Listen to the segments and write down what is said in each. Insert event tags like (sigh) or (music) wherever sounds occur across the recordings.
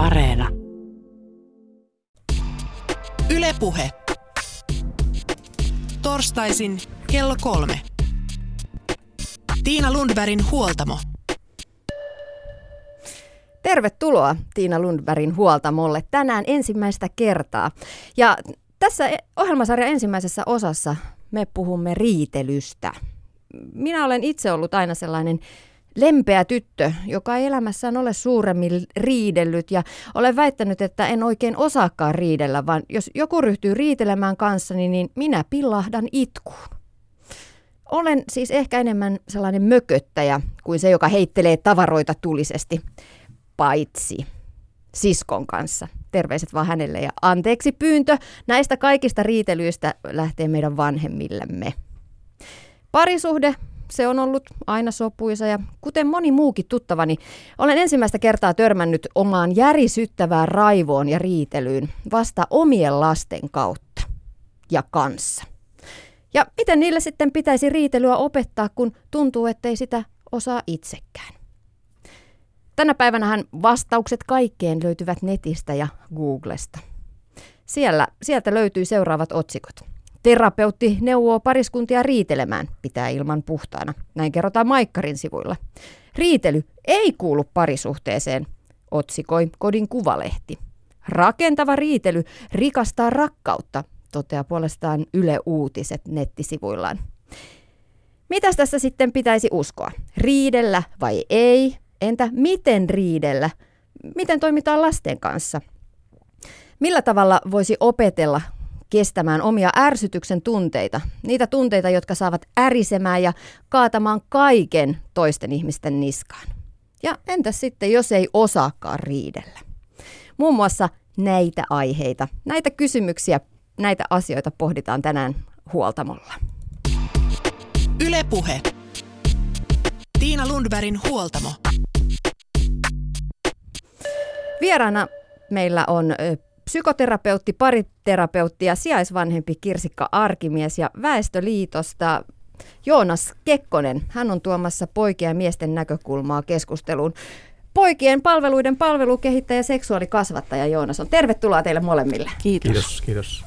Areena. Ylepuhe. Torstaisin kello kolme. Tiina Lundbergin huoltamo. Tervetuloa Tiina Lundbergin huoltamolle tänään ensimmäistä kertaa. Ja tässä e- ohjelmasarjan ensimmäisessä osassa me puhumme riitelystä. Minä olen itse ollut aina sellainen lempeä tyttö, joka ei elämässään ole suuremmin riidellyt ja olen väittänyt, että en oikein osaakaan riidellä, vaan jos joku ryhtyy riitelemään kanssani, niin minä pillahdan itkuun. Olen siis ehkä enemmän sellainen mököttäjä kuin se, joka heittelee tavaroita tulisesti, paitsi siskon kanssa. Terveiset vaan hänelle ja anteeksi pyyntö. Näistä kaikista riitelyistä lähtee meidän vanhemmillemme. Parisuhde se on ollut aina sopuisa ja kuten moni muukin tuttavani, olen ensimmäistä kertaa törmännyt omaan järisyttävään raivoon ja riitelyyn vasta omien lasten kautta ja kanssa. Ja miten niille sitten pitäisi riitelyä opettaa, kun tuntuu, ettei sitä osaa itsekään? Tänä päivänä vastaukset kaikkeen löytyvät netistä ja Googlesta. Siellä, sieltä löytyy seuraavat otsikot. Terapeutti neuvoo pariskuntia riitelemään, pitää ilman puhtaana. Näin kerrotaan Maikkarin sivuilla. Riitely ei kuulu parisuhteeseen, otsikoi kodin kuvalehti. Rakentava riitely rikastaa rakkautta, toteaa puolestaan Yle Uutiset nettisivuillaan. Mitäs tässä sitten pitäisi uskoa? Riidellä vai ei? Entä miten riidellä? Miten toimitaan lasten kanssa? Millä tavalla voisi opetella kestämään omia ärsytyksen tunteita, niitä tunteita, jotka saavat ärisemään ja kaatamaan kaiken toisten ihmisten niskaan. Ja entä sitten, jos ei osaakaan riidellä? Muun muassa näitä aiheita, näitä kysymyksiä, näitä asioita pohditaan tänään huoltamolla. Ylepuhe. Tiina Lundbergin huoltamo. Vieraana meillä on psykoterapeutti, pariterapeutti ja sijaisvanhempi Kirsikka Arkimies ja Väestöliitosta Joonas Kekkonen. Hän on tuomassa poikien ja miesten näkökulmaa keskusteluun. Poikien palveluiden palvelukehittäjä ja seksuaalikasvattaja Joonas on. Tervetuloa teille molemmille. Kiitos. Kiitos, kiitos.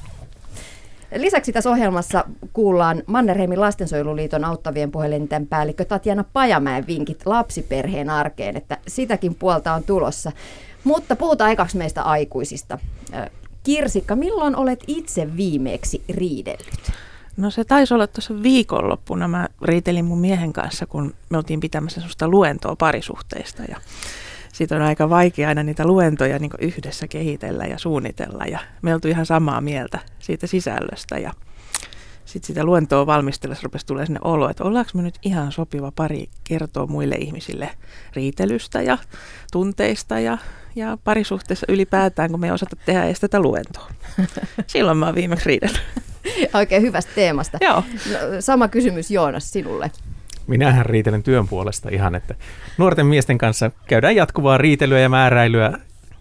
Lisäksi tässä ohjelmassa kuullaan Mannerheimin lastensuojeluliiton auttavien puhelinten päällikkö Tatjana Pajamäen vinkit lapsiperheen arkeen, että sitäkin puolta on tulossa. Mutta puhutaan ekaksi meistä aikuisista. Kirsikka, milloin olet itse viimeksi riidellyt? No se taisi olla tuossa viikonloppuna. Mä riitelin mun miehen kanssa, kun me oltiin pitämässä sellaista luentoa parisuhteista. Ja siitä on aika vaikea aina niitä luentoja niin yhdessä kehitellä ja suunnitella. Ja me oltiin ihan samaa mieltä siitä sisällöstä. Ja sitten sitä luentoa valmistellessa rupesi tulee sinne olo, että ollaanko me nyt ihan sopiva pari kertoa muille ihmisille riitelystä ja tunteista ja, ja parisuhteessa ylipäätään, kun me ei osata tehdä edes tätä luentoa. Silloin mä oon viimeksi riidellyt. Oikein hyvästä teemasta. Joo. No, sama kysymys Joonas sinulle. Minähän riitelen työn puolesta ihan, että nuorten miesten kanssa käydään jatkuvaa riitelyä ja määräilyä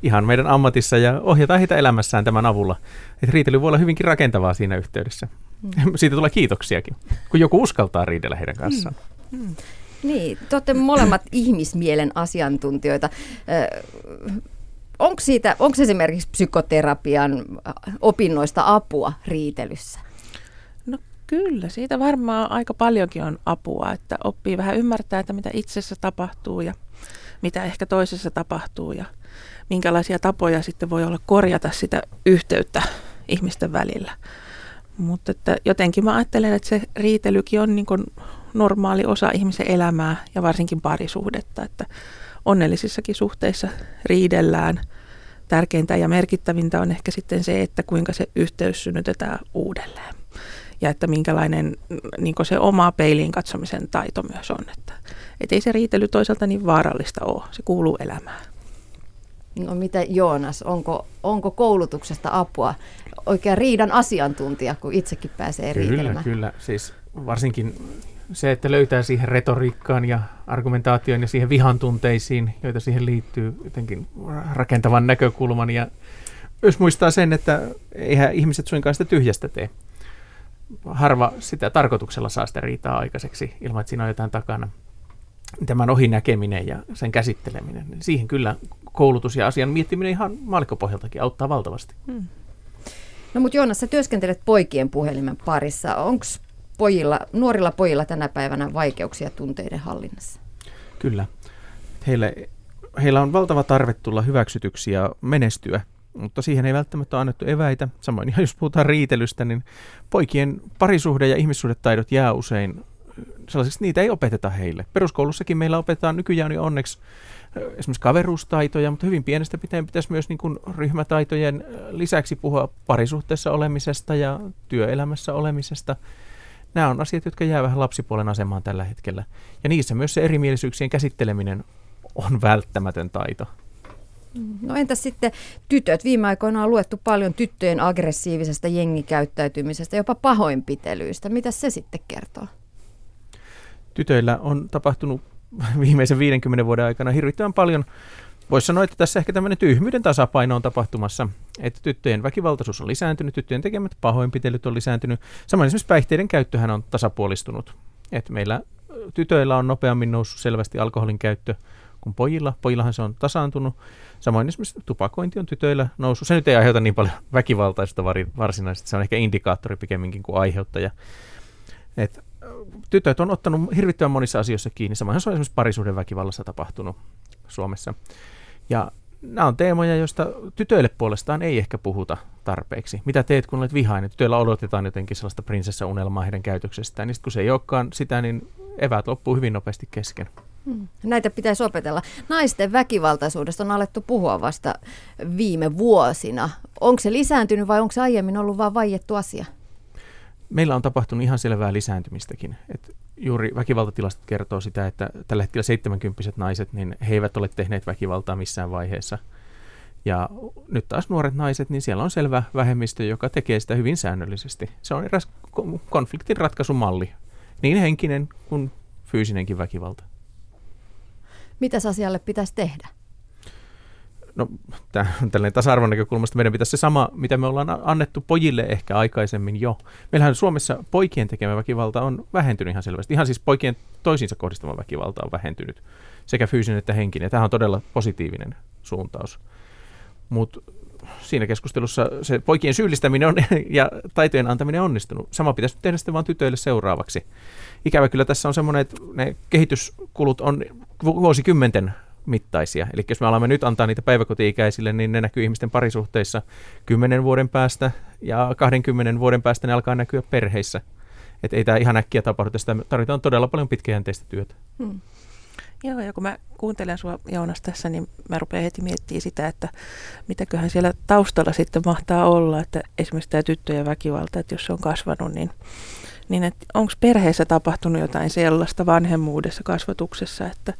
ihan meidän ammatissa ja ohjataan heitä elämässään tämän avulla. Että riitely voi olla hyvinkin rakentavaa siinä yhteydessä. Mm. Siitä tulee kiitoksiakin, kun joku uskaltaa riidellä heidän kanssaan. Mm. Mm. Niin, te olette molemmat ihmismielen asiantuntijoita. onko, siitä, onko esimerkiksi psykoterapian opinnoista apua riitelyssä? No kyllä, siitä varmaan aika paljonkin on apua, että oppii vähän ymmärtää, että mitä itsessä tapahtuu ja mitä ehkä toisessa tapahtuu ja minkälaisia tapoja sitten voi olla korjata sitä yhteyttä ihmisten välillä. Mutta että jotenkin mä ajattelen, että se riitelykin on niin normaali osa ihmisen elämää ja varsinkin parisuhdetta, että onnellisissakin suhteissa riidellään. Tärkeintä ja merkittävintä on ehkä sitten se, että kuinka se yhteys synnytetään uudelleen ja että minkälainen niin se oma peiliin katsomisen taito myös on. Että, et ei se riitely toisaalta niin vaarallista ole, se kuuluu elämään. No mitä Joonas, onko, onko koulutuksesta apua? Oikein riidan asiantuntija, kun itsekin pääsee kyllä, riitelemään. Kyllä, siis varsinkin se, että löytää siihen retoriikkaan ja argumentaatioon ja siihen vihan tunteisiin, joita siihen liittyy jotenkin rakentavan näkökulman ja myös muistaa sen, että eihän ihmiset suinkaan sitä tyhjästä tee. Harva sitä tarkoituksella saa sitä riitaa aikaiseksi ilman, että siinä on jotain takana. Tämän ohi näkeminen ja sen käsitteleminen, niin siihen kyllä koulutus ja asian miettiminen ihan maalikkopohjaltakin auttaa valtavasti. Hmm. No mutta Joonas, sä työskentelet poikien puhelimen parissa. Onko pojilla, nuorilla pojilla tänä päivänä vaikeuksia tunteiden hallinnassa? Kyllä. Heille, heillä on valtava tarve tulla hyväksytyksi ja menestyä, mutta siihen ei välttämättä annettu eväitä. Samoin ihan jos puhutaan riitelystä, niin poikien parisuhde- ja ihmissuhdetaidot jää usein sellaisiksi, niitä ei opeteta heille. Peruskoulussakin meillä opetetaan nykyään jo onneksi esimerkiksi kaveruustaitoja, mutta hyvin pienestä pitäen pitäisi myös niin kuin ryhmätaitojen lisäksi puhua parisuhteessa olemisesta ja työelämässä olemisesta. Nämä on asiat, jotka jää vähän lapsipuolen asemaan tällä hetkellä. Ja niissä myös se erimielisyyksien käsitteleminen on välttämätön taito. No entäs sitten tytöt? Viime aikoina on luettu paljon tyttöjen aggressiivisesta jengikäyttäytymisestä, jopa pahoinpitelyistä. Mitä se sitten kertoo? Tytöillä on tapahtunut (laughs) viimeisen 50 vuoden aikana hirvittävän paljon. Voisi sanoa, että tässä ehkä tämmöinen tyhmyyden tasapaino on tapahtumassa, että tyttöjen väkivaltaisuus on lisääntynyt, tyttöjen tekemät pahoinpitelyt on lisääntynyt. Samoin esimerkiksi päihteiden käyttöhän on tasapuolistunut. Että meillä tytöillä on nopeammin noussut selvästi alkoholin käyttö kuin pojilla. Pojillahan se on tasaantunut. Samoin esimerkiksi tupakointi on tytöillä noussut. Se nyt ei aiheuta niin paljon väkivaltaista varsinaisesti. Se on ehkä indikaattori pikemminkin kuin aiheuttaja. Et tytöt on ottanut hirvittävän monissa asioissa kiinni. Samoin se on esimerkiksi parisuuden väkivallassa tapahtunut Suomessa. Ja nämä on teemoja, joista tytöille puolestaan ei ehkä puhuta tarpeeksi. Mitä teet, kun olet vihainen? Tytöillä odotetaan jotenkin sellaista prinsessa-unelmaa heidän käytöksestään. Niin sit, kun se ei olekaan sitä, niin eväät loppuu hyvin nopeasti kesken. Hmm. Näitä pitäisi opetella. Naisten väkivaltaisuudesta on alettu puhua vasta viime vuosina. Onko se lisääntynyt vai onko se aiemmin ollut vain vaiettu asia? Meillä on tapahtunut ihan selvää lisääntymistäkin. Et juuri väkivaltatilastot kertoo sitä, että tällä hetkellä 70 naiset, niin he eivät ole tehneet väkivaltaa missään vaiheessa. Ja nyt taas nuoret naiset, niin siellä on selvä vähemmistö, joka tekee sitä hyvin säännöllisesti. Se on eräs konfliktin ratkaisumalli, niin henkinen kuin fyysinenkin väkivalta. Mitä asialle pitäisi tehdä? No tällainen tasa-arvon näkökulmasta, meidän pitäisi se sama, mitä me ollaan annettu pojille ehkä aikaisemmin jo. Meillähän Suomessa poikien tekemä väkivalta on vähentynyt ihan selvästi. Ihan siis poikien toisiinsa kohdistama väkivalta on vähentynyt, sekä fyysinen että henkinen. Tämä on todella positiivinen suuntaus. Mutta siinä keskustelussa se poikien syyllistäminen on, (laughs) ja taitojen antaminen on onnistunut. Sama pitäisi tehdä sitten vain tytöille seuraavaksi. Ikävä kyllä tässä on semmoinen, että ne kehityskulut on vuosikymmenten mittaisia. Eli jos me alamme nyt antaa niitä päiväkoti-ikäisille, niin ne näkyy ihmisten parisuhteissa 10 vuoden päästä ja 20 vuoden päästä ne alkaa näkyä perheissä. Että ei tämä ihan äkkiä tapahdu, tästä tarvitaan todella paljon pitkäjänteistä työtä. Hmm. Joo, ja kun mä kuuntelen sua Joonas tässä, niin mä rupean heti miettimään sitä, että mitäköhän siellä taustalla sitten mahtaa olla, että esimerkiksi tämä tyttöjen väkivalta, että jos se on kasvanut, niin, niin onko perheessä tapahtunut jotain sellaista vanhemmuudessa, kasvatuksessa, että,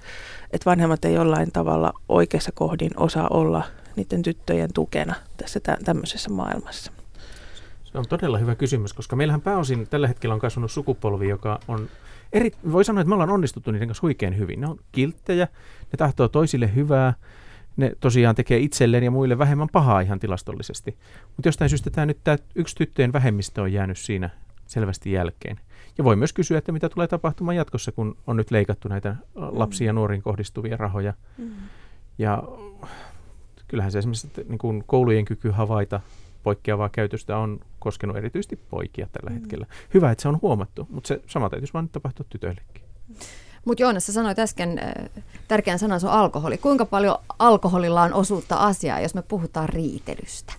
että vanhemmat ei jollain tavalla oikeassa kohdin osaa olla niiden tyttöjen tukena tässä tä- tämmöisessä maailmassa? Se on todella hyvä kysymys, koska meillähän pääosin tällä hetkellä on kasvanut sukupolvi, joka on eri, voi sanoa, että me ollaan onnistuttu niiden kanssa huikein hyvin. Ne on kilttejä, ne tahtoo toisille hyvää, ne tosiaan tekee itselleen ja muille vähemmän pahaa ihan tilastollisesti. Mutta jostain syystä tämä nyt tämä yksi tyttöjen vähemmistö on jäänyt siinä selvästi jälkeen. Ja voi myös kysyä, että mitä tulee tapahtumaan jatkossa, kun on nyt leikattu näitä lapsiin ja nuoriin kohdistuvia rahoja. Mm. Ja kyllähän se esimerkiksi että niin kuin koulujen kyky havaita poikkeavaa käytöstä on koskenut erityisesti poikia tällä mm. hetkellä. Hyvä, että se on huomattu, mutta se sama täytyisi vain tapahtua tytöillekin. Mutta Joonas, sä sanoit äsken äh, tärkeän sanan, se on alkoholi. Kuinka paljon alkoholilla on osuutta asiaa, jos me puhutaan riitelystä?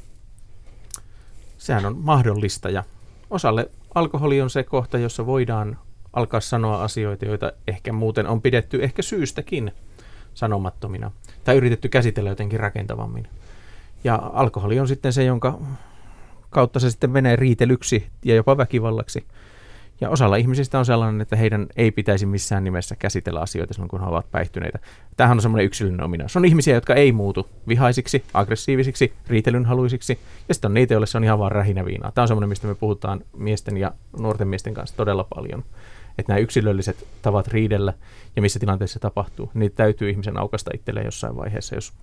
Sehän on mahdollista ja osalle alkoholi on se kohta, jossa voidaan alkaa sanoa asioita, joita ehkä muuten on pidetty ehkä syystäkin sanomattomina tai yritetty käsitellä jotenkin rakentavammin. Ja alkoholi on sitten se, jonka kautta se sitten menee riitelyksi ja jopa väkivallaksi. Ja osalla ihmisistä on sellainen, että heidän ei pitäisi missään nimessä käsitellä asioita silloin, kun he ovat päihtyneitä. Tämähän on semmoinen yksilöllinen ominaisuus. On ihmisiä, jotka ei muutu vihaisiksi, aggressiivisiksi, riitelynhaluisiksi, ja sitten on niitä, joille se on ihan vaan rähinäviinaa. Tämä on semmoinen, mistä me puhutaan miesten ja nuorten miesten kanssa todella paljon. Että nämä yksilölliset tavat riidellä ja missä tilanteessa se tapahtuu, niitä täytyy ihmisen aukasta itselleen jossain vaiheessa, jos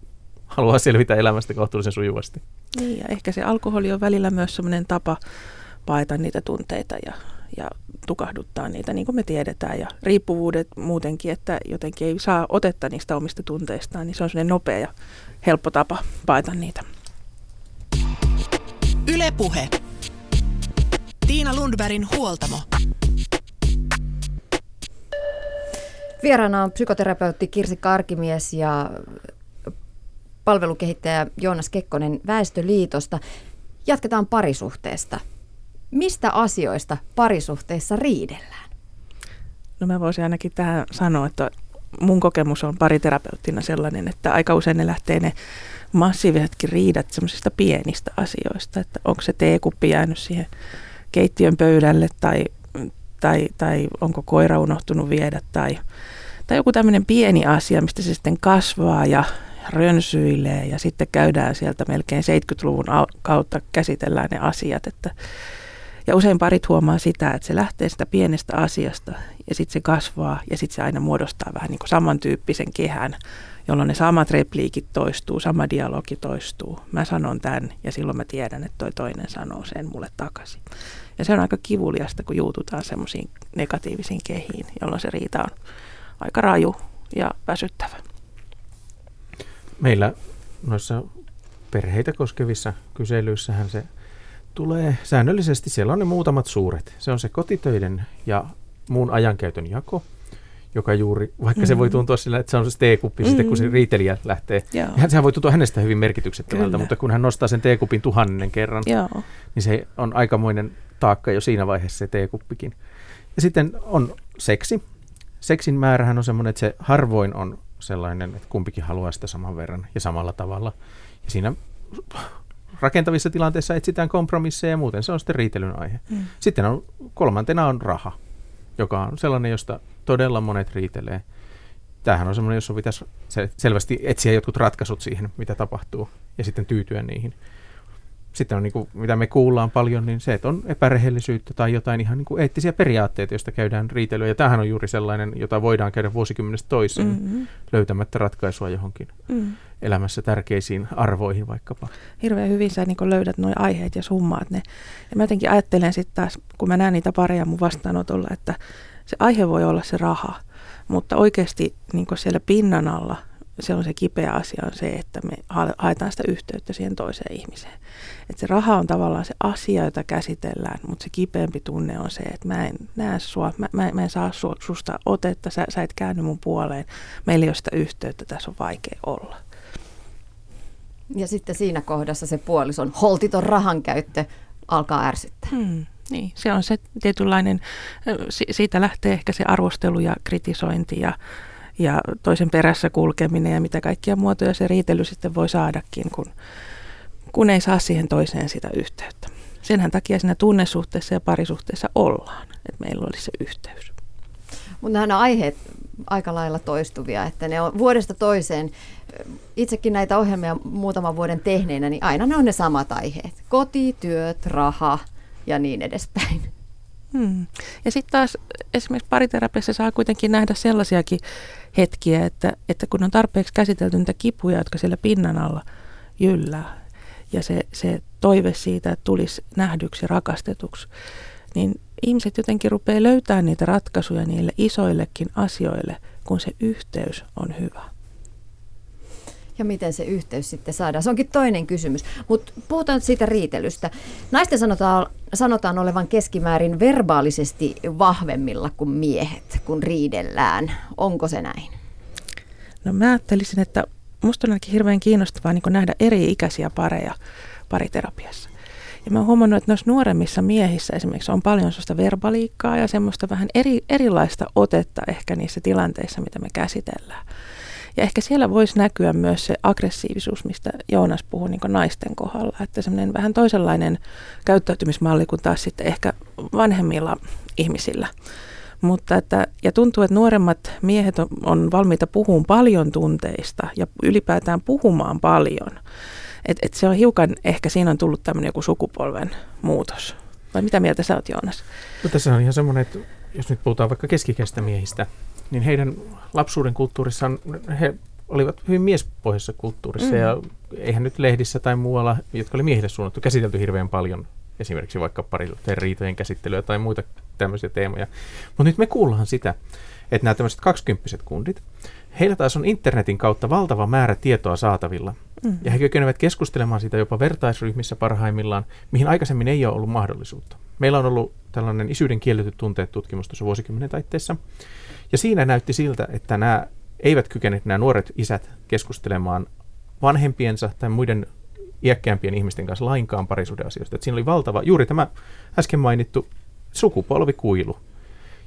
haluaa selvitä elämästä kohtuullisen sujuvasti. Niin, ja ehkä se alkoholi on välillä myös semmoinen tapa paeta niitä tunteita ja ja tukahduttaa niitä, niin kuin me tiedetään. Ja riippuvuudet muutenkin, että jotenkin ei saa otetta niistä omista tunteistaan, niin se on sellainen nopea ja helppo tapa paeta niitä. Ylepuhe. Tiina Lundbergin huoltamo. Vieraana on psykoterapeutti Kirsi Karkimies ja palvelukehittäjä Joonas Kekkonen Väestöliitosta. Jatketaan parisuhteesta. Mistä asioista parisuhteissa riidellään? No mä voisin ainakin tähän sanoa, että mun kokemus on pariterapeuttina sellainen, että aika usein ne lähtee ne massiivisetkin riidat semmoisista pienistä asioista, että onko se teekuppi jäänyt siihen keittiön pöydälle tai, tai, tai onko koira unohtunut viedä tai, tai joku tämmöinen pieni asia, mistä se sitten kasvaa ja rönsyilee ja sitten käydään sieltä melkein 70-luvun kautta käsitellään ne asiat, että ja usein parit huomaa sitä, että se lähtee sitä pienestä asiasta ja sitten se kasvaa ja sitten se aina muodostaa vähän niin kuin samantyyppisen kehän, jolloin ne samat repliikit toistuu, sama dialogi toistuu. Mä sanon tämän ja silloin mä tiedän, että toi toinen sanoo sen mulle takaisin. Ja se on aika kivuliasta, kun juututaan semmoisiin negatiivisiin kehiin, jolloin se riita on aika raju ja väsyttävä. Meillä noissa perheitä koskevissa kyselyissähän se tulee säännöllisesti, siellä on ne muutamat suuret. Se on se kotitöiden ja muun ajankäytön jako, joka juuri, vaikka mm-hmm. se voi mm. tuntua sillä, että se on se teekuppi, mm-hmm. sitten kun se mm. riitelijä lähtee. Joo. sehän voi tuntua hänestä hyvin merkityksettömältä, mutta kun hän nostaa sen teekupin tuhannen kerran, Joo. niin se on aikamoinen taakka jo siinä vaiheessa se teekuppikin. Ja sitten on seksi. Seksin määrähän on semmoinen, että se harvoin on sellainen, että kumpikin haluaa sitä saman verran ja samalla tavalla. Ja siinä rakentavissa tilanteissa etsitään kompromisseja ja muuten se on sitten riitelyn aihe. Mm. Sitten on, kolmantena on raha, joka on sellainen, josta todella monet riitelee. Tämähän on sellainen, jossa pitäisi selvästi etsiä jotkut ratkaisut siihen, mitä tapahtuu, ja sitten tyytyä niihin sitten on, niin kuin, mitä me kuullaan paljon, niin se, että on epärehellisyyttä tai jotain ihan niin kuin eettisiä periaatteita, joista käydään riitelyä. Ja tämähän on juuri sellainen, jota voidaan käydä vuosikymmenestä toiseen mm-hmm. löytämättä ratkaisua johonkin mm. Elämässä tärkeisiin arvoihin vaikkapa. Hirveän hyvin sä niin löydät nuo aiheet ja summaat ne. Ja mä jotenkin ajattelen sitten taas, kun mä näen niitä pareja mun vastaanotolla, että se aihe voi olla se raha, mutta oikeasti niin siellä pinnan alla – se on se kipeä asia on se, että me haetaan sitä yhteyttä siihen toiseen ihmiseen. Että se raha on tavallaan se asia, jota käsitellään, mutta se kipeämpi tunne on se, että mä en näe sua, mä, mä, mä en saa sua, susta otetta, sä, sä et käänny mun puoleen, meillä ei ole sitä yhteyttä, tässä on vaikea olla. Ja sitten siinä kohdassa se puolison holtiton rahan käyttö alkaa ärsyttää. Hmm. Niin, se on se tietynlainen, siitä lähtee ehkä se arvostelu ja kritisointi ja ja toisen perässä kulkeminen ja mitä kaikkia muotoja se riitely sitten voi saadakin, kun, kun ei saa siihen toiseen sitä yhteyttä. Senhän takia siinä tunnesuhteessa ja parisuhteessa ollaan, että meillä olisi se yhteys. Mutta nämä aiheet aika lailla toistuvia, että ne on vuodesta toiseen, itsekin näitä ohjelmia muutaman vuoden tehneenä, niin aina ne on ne samat aiheet. Koti, työt, raha ja niin edespäin. Hmm. Ja sitten taas esimerkiksi pariterapiassa saa kuitenkin nähdä sellaisiakin hetkiä, että, että kun on tarpeeksi käsitelty niitä kipuja, jotka siellä pinnan alla jyllää, ja se, se toive siitä, että tulisi nähdyksi ja rakastetuksi, niin ihmiset jotenkin rupeaa löytämään niitä ratkaisuja niille isoillekin asioille, kun se yhteys on hyvä ja miten se yhteys sitten saadaan. Se onkin toinen kysymys. Mutta puhutaan siitä riitelystä. Naisten sanotaan, sanotaan olevan keskimäärin verbaalisesti vahvemmilla kuin miehet, kun riidellään. Onko se näin? No mä ajattelisin, että musta on ainakin hirveän kiinnostavaa niin nähdä eri-ikäisiä pareja pariterapiassa. Ja mä oon huomannut, että noissa nuoremmissa miehissä esimerkiksi on paljon sellaista verbaliikkaa ja semmoista vähän eri, erilaista otetta ehkä niissä tilanteissa, mitä me käsitellään. Ja ehkä siellä voisi näkyä myös se aggressiivisuus, mistä Joonas puhui niin naisten kohdalla, että semmoinen vähän toisenlainen käyttäytymismalli kuin taas sitten ehkä vanhemmilla ihmisillä. Mutta että, ja tuntuu, että nuoremmat miehet on, on valmiita puhumaan paljon tunteista ja ylipäätään puhumaan paljon. Et, et se on hiukan, ehkä siinä on tullut tämmöinen joku sukupolven muutos. Vai mitä mieltä sä oot, Joonas? No, tässä on ihan semmoinen, että jos nyt puhutaan vaikka keskikäistä miehistä, niin heidän lapsuuden kulttuurissaan he olivat hyvin miespohjaisessa kulttuurissa mm. ja eihän nyt lehdissä tai muualla, jotka oli miehille suunnattu, käsitelty hirveän paljon esimerkiksi vaikka pari riitojen käsittelyä tai muita tämmöisiä teemoja. Mutta nyt me kuullaan sitä, että nämä tämmöiset kaksikymppiset kundit, heillä taas on internetin kautta valtava määrä tietoa saatavilla. Mm. Ja he kykenevät keskustelemaan siitä jopa vertaisryhmissä parhaimmillaan, mihin aikaisemmin ei ole ollut mahdollisuutta. Meillä on ollut tällainen isyyden kielletyt tunteet tutkimus tuossa vuosikymmenen taitteessa. Ja siinä näytti siltä, että nämä eivät kykene nämä nuoret isät keskustelemaan vanhempiensa tai muiden iäkkäämpien ihmisten kanssa lainkaan parisuhdeasioista. Että siinä oli valtava, juuri tämä äsken mainittu sukupolvikuilu.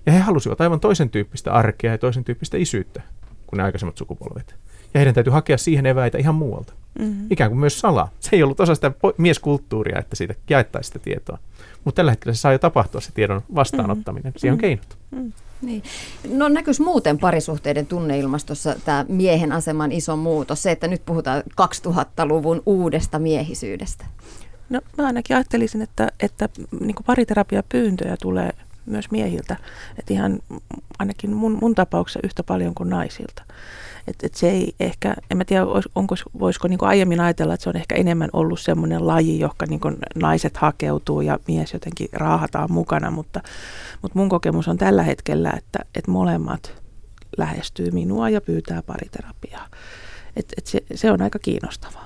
Ja he halusivat aivan toisen tyyppistä arkea ja toisen tyyppistä isyyttä kuin ne aikaisemmat sukupolvet. Ja heidän täytyy hakea siihen eväitä ihan muualta. Mm-hmm. Ikään kuin myös salaa. Se ei ollut osa sitä mieskulttuuria, että siitä jaettaisiin sitä tietoa. Mutta tällä hetkellä se saa jo tapahtua se tiedon vastaanottaminen. Mm-hmm. Siihen on keinot. Mm-hmm. Niin. No näkyisi muuten parisuhteiden tunneilmastossa tämä miehen aseman iso muutos, se, että nyt puhutaan 2000-luvun uudesta miehisyydestä? No mä ainakin ajattelisin, että, että niin pariterapiapyyntöjä tulee myös miehiltä, että ihan ainakin mun, mun tapauksessa yhtä paljon kuin naisilta. Et, et se ei ehkä, en mä tiedä, onko, voisiko niin aiemmin ajatella, että se on ehkä enemmän ollut semmoinen laji, johon niin naiset hakeutuu ja mies jotenkin raahataan mukana, mutta, mutta mun kokemus on tällä hetkellä, että, että molemmat lähestyy minua ja pyytää pariterapiaa. Et, et se, se on aika kiinnostavaa.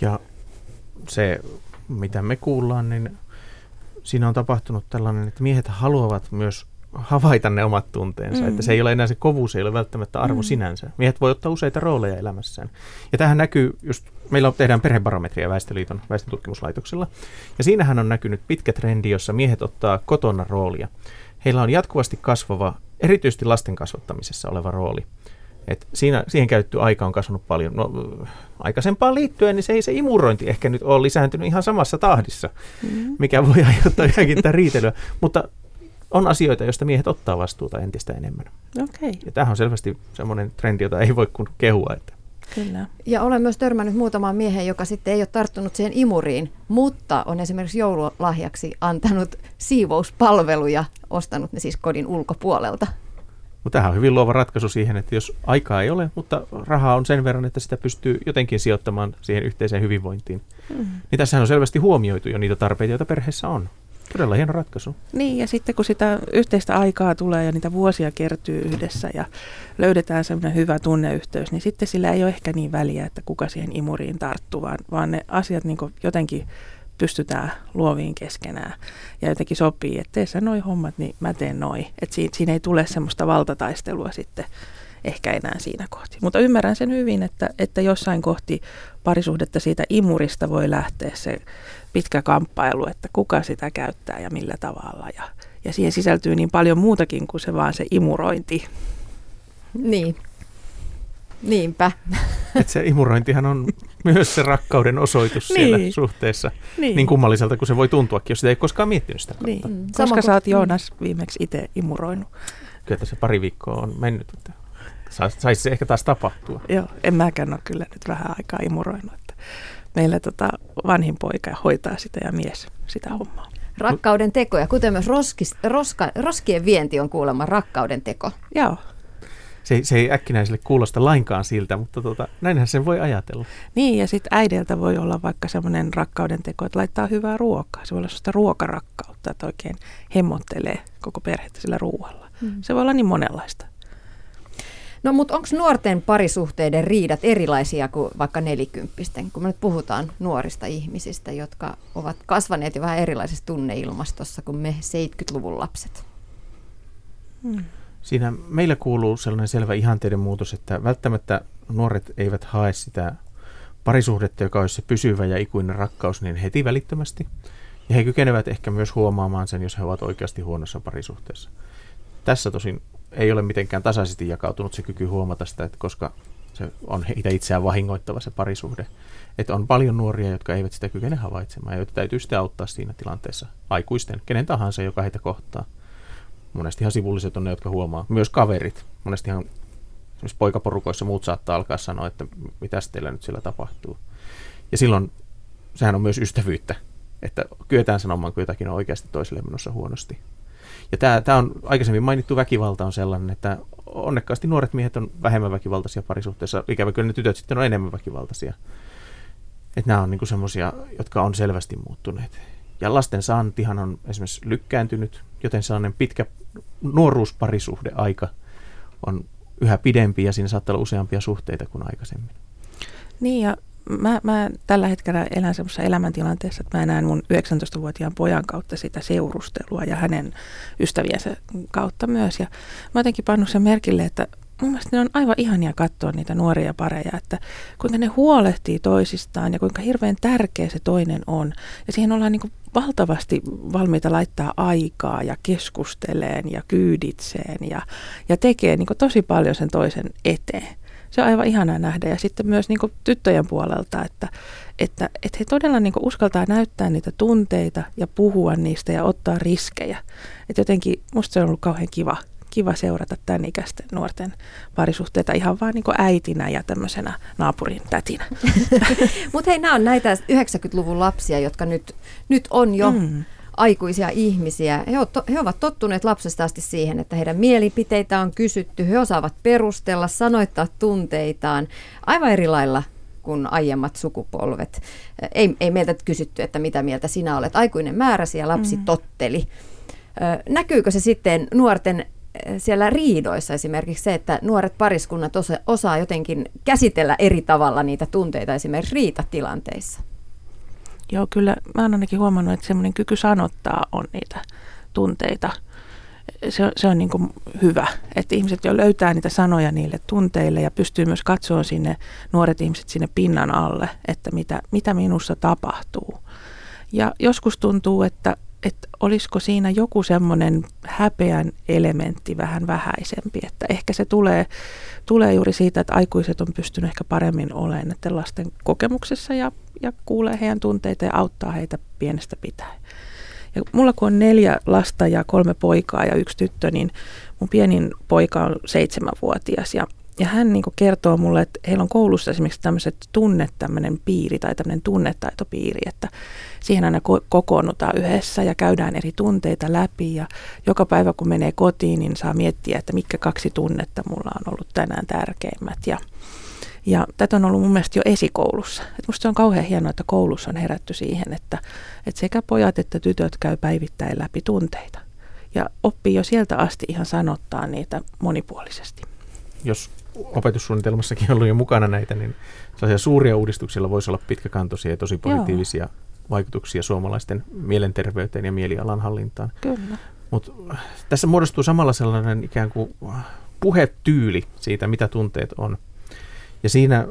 Ja se, mitä me kuullaan, niin siinä on tapahtunut tällainen, että miehet haluavat myös havaita ne omat tunteensa. Mm. Että se ei ole enää se kovuus, ei ole välttämättä arvo mm. sinänsä. Miehet voi ottaa useita rooleja elämässään. Ja tähän näkyy just, meillä tehdään perhebarometria Väestöliiton väestötutkimuslaitoksella. Ja siinähän on näkynyt pitkä trendi, jossa miehet ottaa kotona roolia. Heillä on jatkuvasti kasvava, erityisesti lasten kasvattamisessa oleva rooli. Et siinä, siihen käytetty aika on kasvanut paljon. No, aikaisempaan liittyen, niin se ei se imurointi ehkä nyt ole lisääntynyt ihan samassa tahdissa, mm. mikä voi (laughs) aiheuttaa johonkin riitelyä. Mutta on asioita, joista miehet ottaa vastuuta entistä enemmän. Okay. Ja tämähän on selvästi semmoinen trendi, jota ei voi kuin kehua. Että. Kyllä. Ja olen myös törmännyt muutamaan miehen, joka sitten ei ole tarttunut siihen imuriin, mutta on esimerkiksi joululahjaksi antanut siivouspalveluja, ostanut ne siis kodin ulkopuolelta. Mutta tämähän on hyvin luova ratkaisu siihen, että jos aikaa ei ole, mutta rahaa on sen verran, että sitä pystyy jotenkin sijoittamaan siihen yhteiseen hyvinvointiin, mm. niin tässä on selvästi huomioitu jo niitä tarpeita, joita perheessä on. Todella hieno ratkaisu. Niin, ja sitten kun sitä yhteistä aikaa tulee ja niitä vuosia kertyy yhdessä ja löydetään semmoinen hyvä tunneyhteys, niin sitten sillä ei ole ehkä niin väliä, että kuka siihen imuriin tarttuu, vaan, vaan ne asiat niin jotenkin pystytään luoviin keskenään ja jotenkin sopii, että tee sä noi hommat, niin mä teen noi. Että siinä, siinä ei tule semmoista valtataistelua sitten ehkä enää siinä kohti. Mutta ymmärrän sen hyvin, että, että jossain kohti parisuhdetta siitä imurista voi lähteä se pitkä kamppailu, että kuka sitä käyttää ja millä tavalla. Ja, ja siihen sisältyy niin paljon muutakin kuin se vaan se imurointi. Niin. Niinpä. Et se imurointihan on myös se rakkauden osoitus niin. siellä suhteessa. Niin. niin kummalliselta kuin se voi tuntuakin, jos sitä ei koskaan miettinyt sitä kautta. Niin. Koska Sama sä oot Joonas viimeksi itse imuroinut? Kyllä tässä pari viikkoa on mennyt. Että saisi se ehkä taas tapahtua. Joo, en mäkään ole kyllä nyt vähän aikaa imuroinut. Että meillä tota vanhin poika hoitaa sitä ja mies sitä hommaa. Rakkauden tekoja, kuten myös roskis, roska, roskien vienti on kuulemma rakkauden teko. Joo. Se, se ei äkkinäiselle kuulosta lainkaan siltä, mutta tota, näinhän sen voi ajatella. Niin, ja sitten äideltä voi olla vaikka semmoinen rakkauden teko, että laittaa hyvää ruokaa. Se voi olla sellaista ruokarakkautta, että oikein hemmottelee koko perhettä sillä ruoalla. Mm. Se voi olla niin monenlaista. No mutta onko nuorten parisuhteiden riidat erilaisia kuin vaikka nelikymppisten, kun me nyt puhutaan nuorista ihmisistä, jotka ovat kasvaneet jo vähän erilaisessa tunneilmastossa kuin me 70-luvun lapset? Hmm. Siinä meillä kuuluu sellainen selvä ihanteiden muutos, että välttämättä nuoret eivät hae sitä parisuhdetta, joka olisi se pysyvä ja ikuinen rakkaus, niin heti välittömästi. Ja he kykenevät ehkä myös huomaamaan sen, jos he ovat oikeasti huonossa parisuhteessa. Tässä tosin ei ole mitenkään tasaisesti jakautunut se kyky huomata sitä, että koska se on itseään vahingoittava se parisuhde. Että on paljon nuoria, jotka eivät sitä kykene havaitsemaan, joita täytyy sitten auttaa siinä tilanteessa. Aikuisten, kenen tahansa, joka heitä kohtaa. Monestihan sivulliset on ne, jotka huomaa. Myös kaverit. Monestihan esimerkiksi poikaporukoissa muut saattaa alkaa sanoa, että mitä teillä nyt siellä tapahtuu. Ja silloin sehän on myös ystävyyttä, että kyetään sanomaan, kun jotakin on oikeasti toiselle menossa huonosti. Ja tämä, tämä on aikaisemmin mainittu väkivalta on sellainen, että onnekkaasti nuoret miehet on vähemmän väkivaltaisia parisuhteessa, ikävä kyllä ne tytöt sitten on enemmän väkivaltaisia. Että nämä on niinku semmoisia, jotka on selvästi muuttuneet. Ja lasten saantihan on esimerkiksi lykkääntynyt, joten sellainen pitkä nuoruusparisuhdeaika on yhä pidempi ja siinä saattaa olla useampia suhteita kuin aikaisemmin. Niin ja mä, mä tällä hetkellä elän semmoisessa elämäntilanteessa, että mä näen mun 19-vuotiaan pojan kautta sitä seurustelua ja hänen ystäviensä kautta myös. Ja mä jotenkin pannut sen merkille, että mun mielestä ne on aivan ihania katsoa niitä nuoria pareja, että kuinka ne huolehtii toisistaan ja kuinka hirveän tärkeä se toinen on. Ja siihen ollaan niin valtavasti valmiita laittaa aikaa ja keskusteleen ja kyyditseen ja, ja tekee niin tosi paljon sen toisen eteen. Se on aivan ihanaa nähdä. Ja sitten myös niin tyttöjen puolelta, että, että, että he todella niin uskaltaa näyttää niitä tunteita ja puhua niistä ja ottaa riskejä. Että jotenkin musta se on ollut kauhean kiva kiva seurata tämän ikäisten nuorten parisuhteita ihan vaan niin äitinä ja tämmöisenä naapurin tätinä. (laughs) Mutta hei, nämä on näitä 90-luvun lapsia, jotka nyt, nyt on jo mm. Aikuisia ihmisiä. He, to, he ovat tottuneet lapsesta asti siihen, että heidän mielipiteitä on kysytty, he osaavat perustella, sanoittaa tunteitaan aivan eri lailla kuin aiemmat sukupolvet. Ei, ei meiltä kysytty, että mitä mieltä sinä olet. Aikuinen määräsi ja lapsi mm. totteli. Näkyykö se sitten nuorten siellä riidoissa esimerkiksi se, että nuoret pariskunnat osa, osaa jotenkin käsitellä eri tavalla niitä tunteita esimerkiksi riitatilanteissa? Joo, kyllä mä oon ainakin huomannut, että semmoinen kyky sanottaa on niitä tunteita. Se, se on niin kuin hyvä, että ihmiset jo löytää niitä sanoja niille tunteille ja pystyy myös katsoa sinne, nuoret ihmiset sinne pinnan alle, että mitä, mitä minussa tapahtuu. Ja joskus tuntuu, että että olisiko siinä joku semmoinen häpeän elementti vähän vähäisempi, että ehkä se tulee, tulee juuri siitä, että aikuiset on pystynyt ehkä paremmin olemaan näiden lasten kokemuksessa ja, ja kuulee heidän tunteita ja auttaa heitä pienestä pitäen. Ja mulla kun on neljä lasta ja kolme poikaa ja yksi tyttö, niin mun pienin poika on seitsemänvuotias. Ja ja hän niin kertoo mulle, että heillä on koulussa esimerkiksi tämmöiset tunne, tämmöinen piiri tai tämmöinen tunnetaitopiiri, että siihen aina ko- kokoonnutaan yhdessä ja käydään eri tunteita läpi. Ja joka päivä kun menee kotiin, niin saa miettiä, että mitkä kaksi tunnetta mulla on ollut tänään tärkeimmät. Ja ja tätä on ollut mun mielestä jo esikoulussa. Et musta se on kauhean hienoa, että koulussa on herätty siihen, että, että sekä pojat että tytöt käy päivittäin läpi tunteita. Ja oppii jo sieltä asti ihan sanottaa niitä monipuolisesti. Jos opetussuunnitelmassakin ollut jo mukana näitä, niin sellaisia suuria uudistuksilla voisi olla pitkäkantoisia ja tosi positiivisia Joo. vaikutuksia suomalaisten mielenterveyteen ja mielialan hallintaan. Kyllä. Mutta tässä muodostuu samalla sellainen ikään kuin puhetyyli siitä, mitä tunteet on. Ja siinä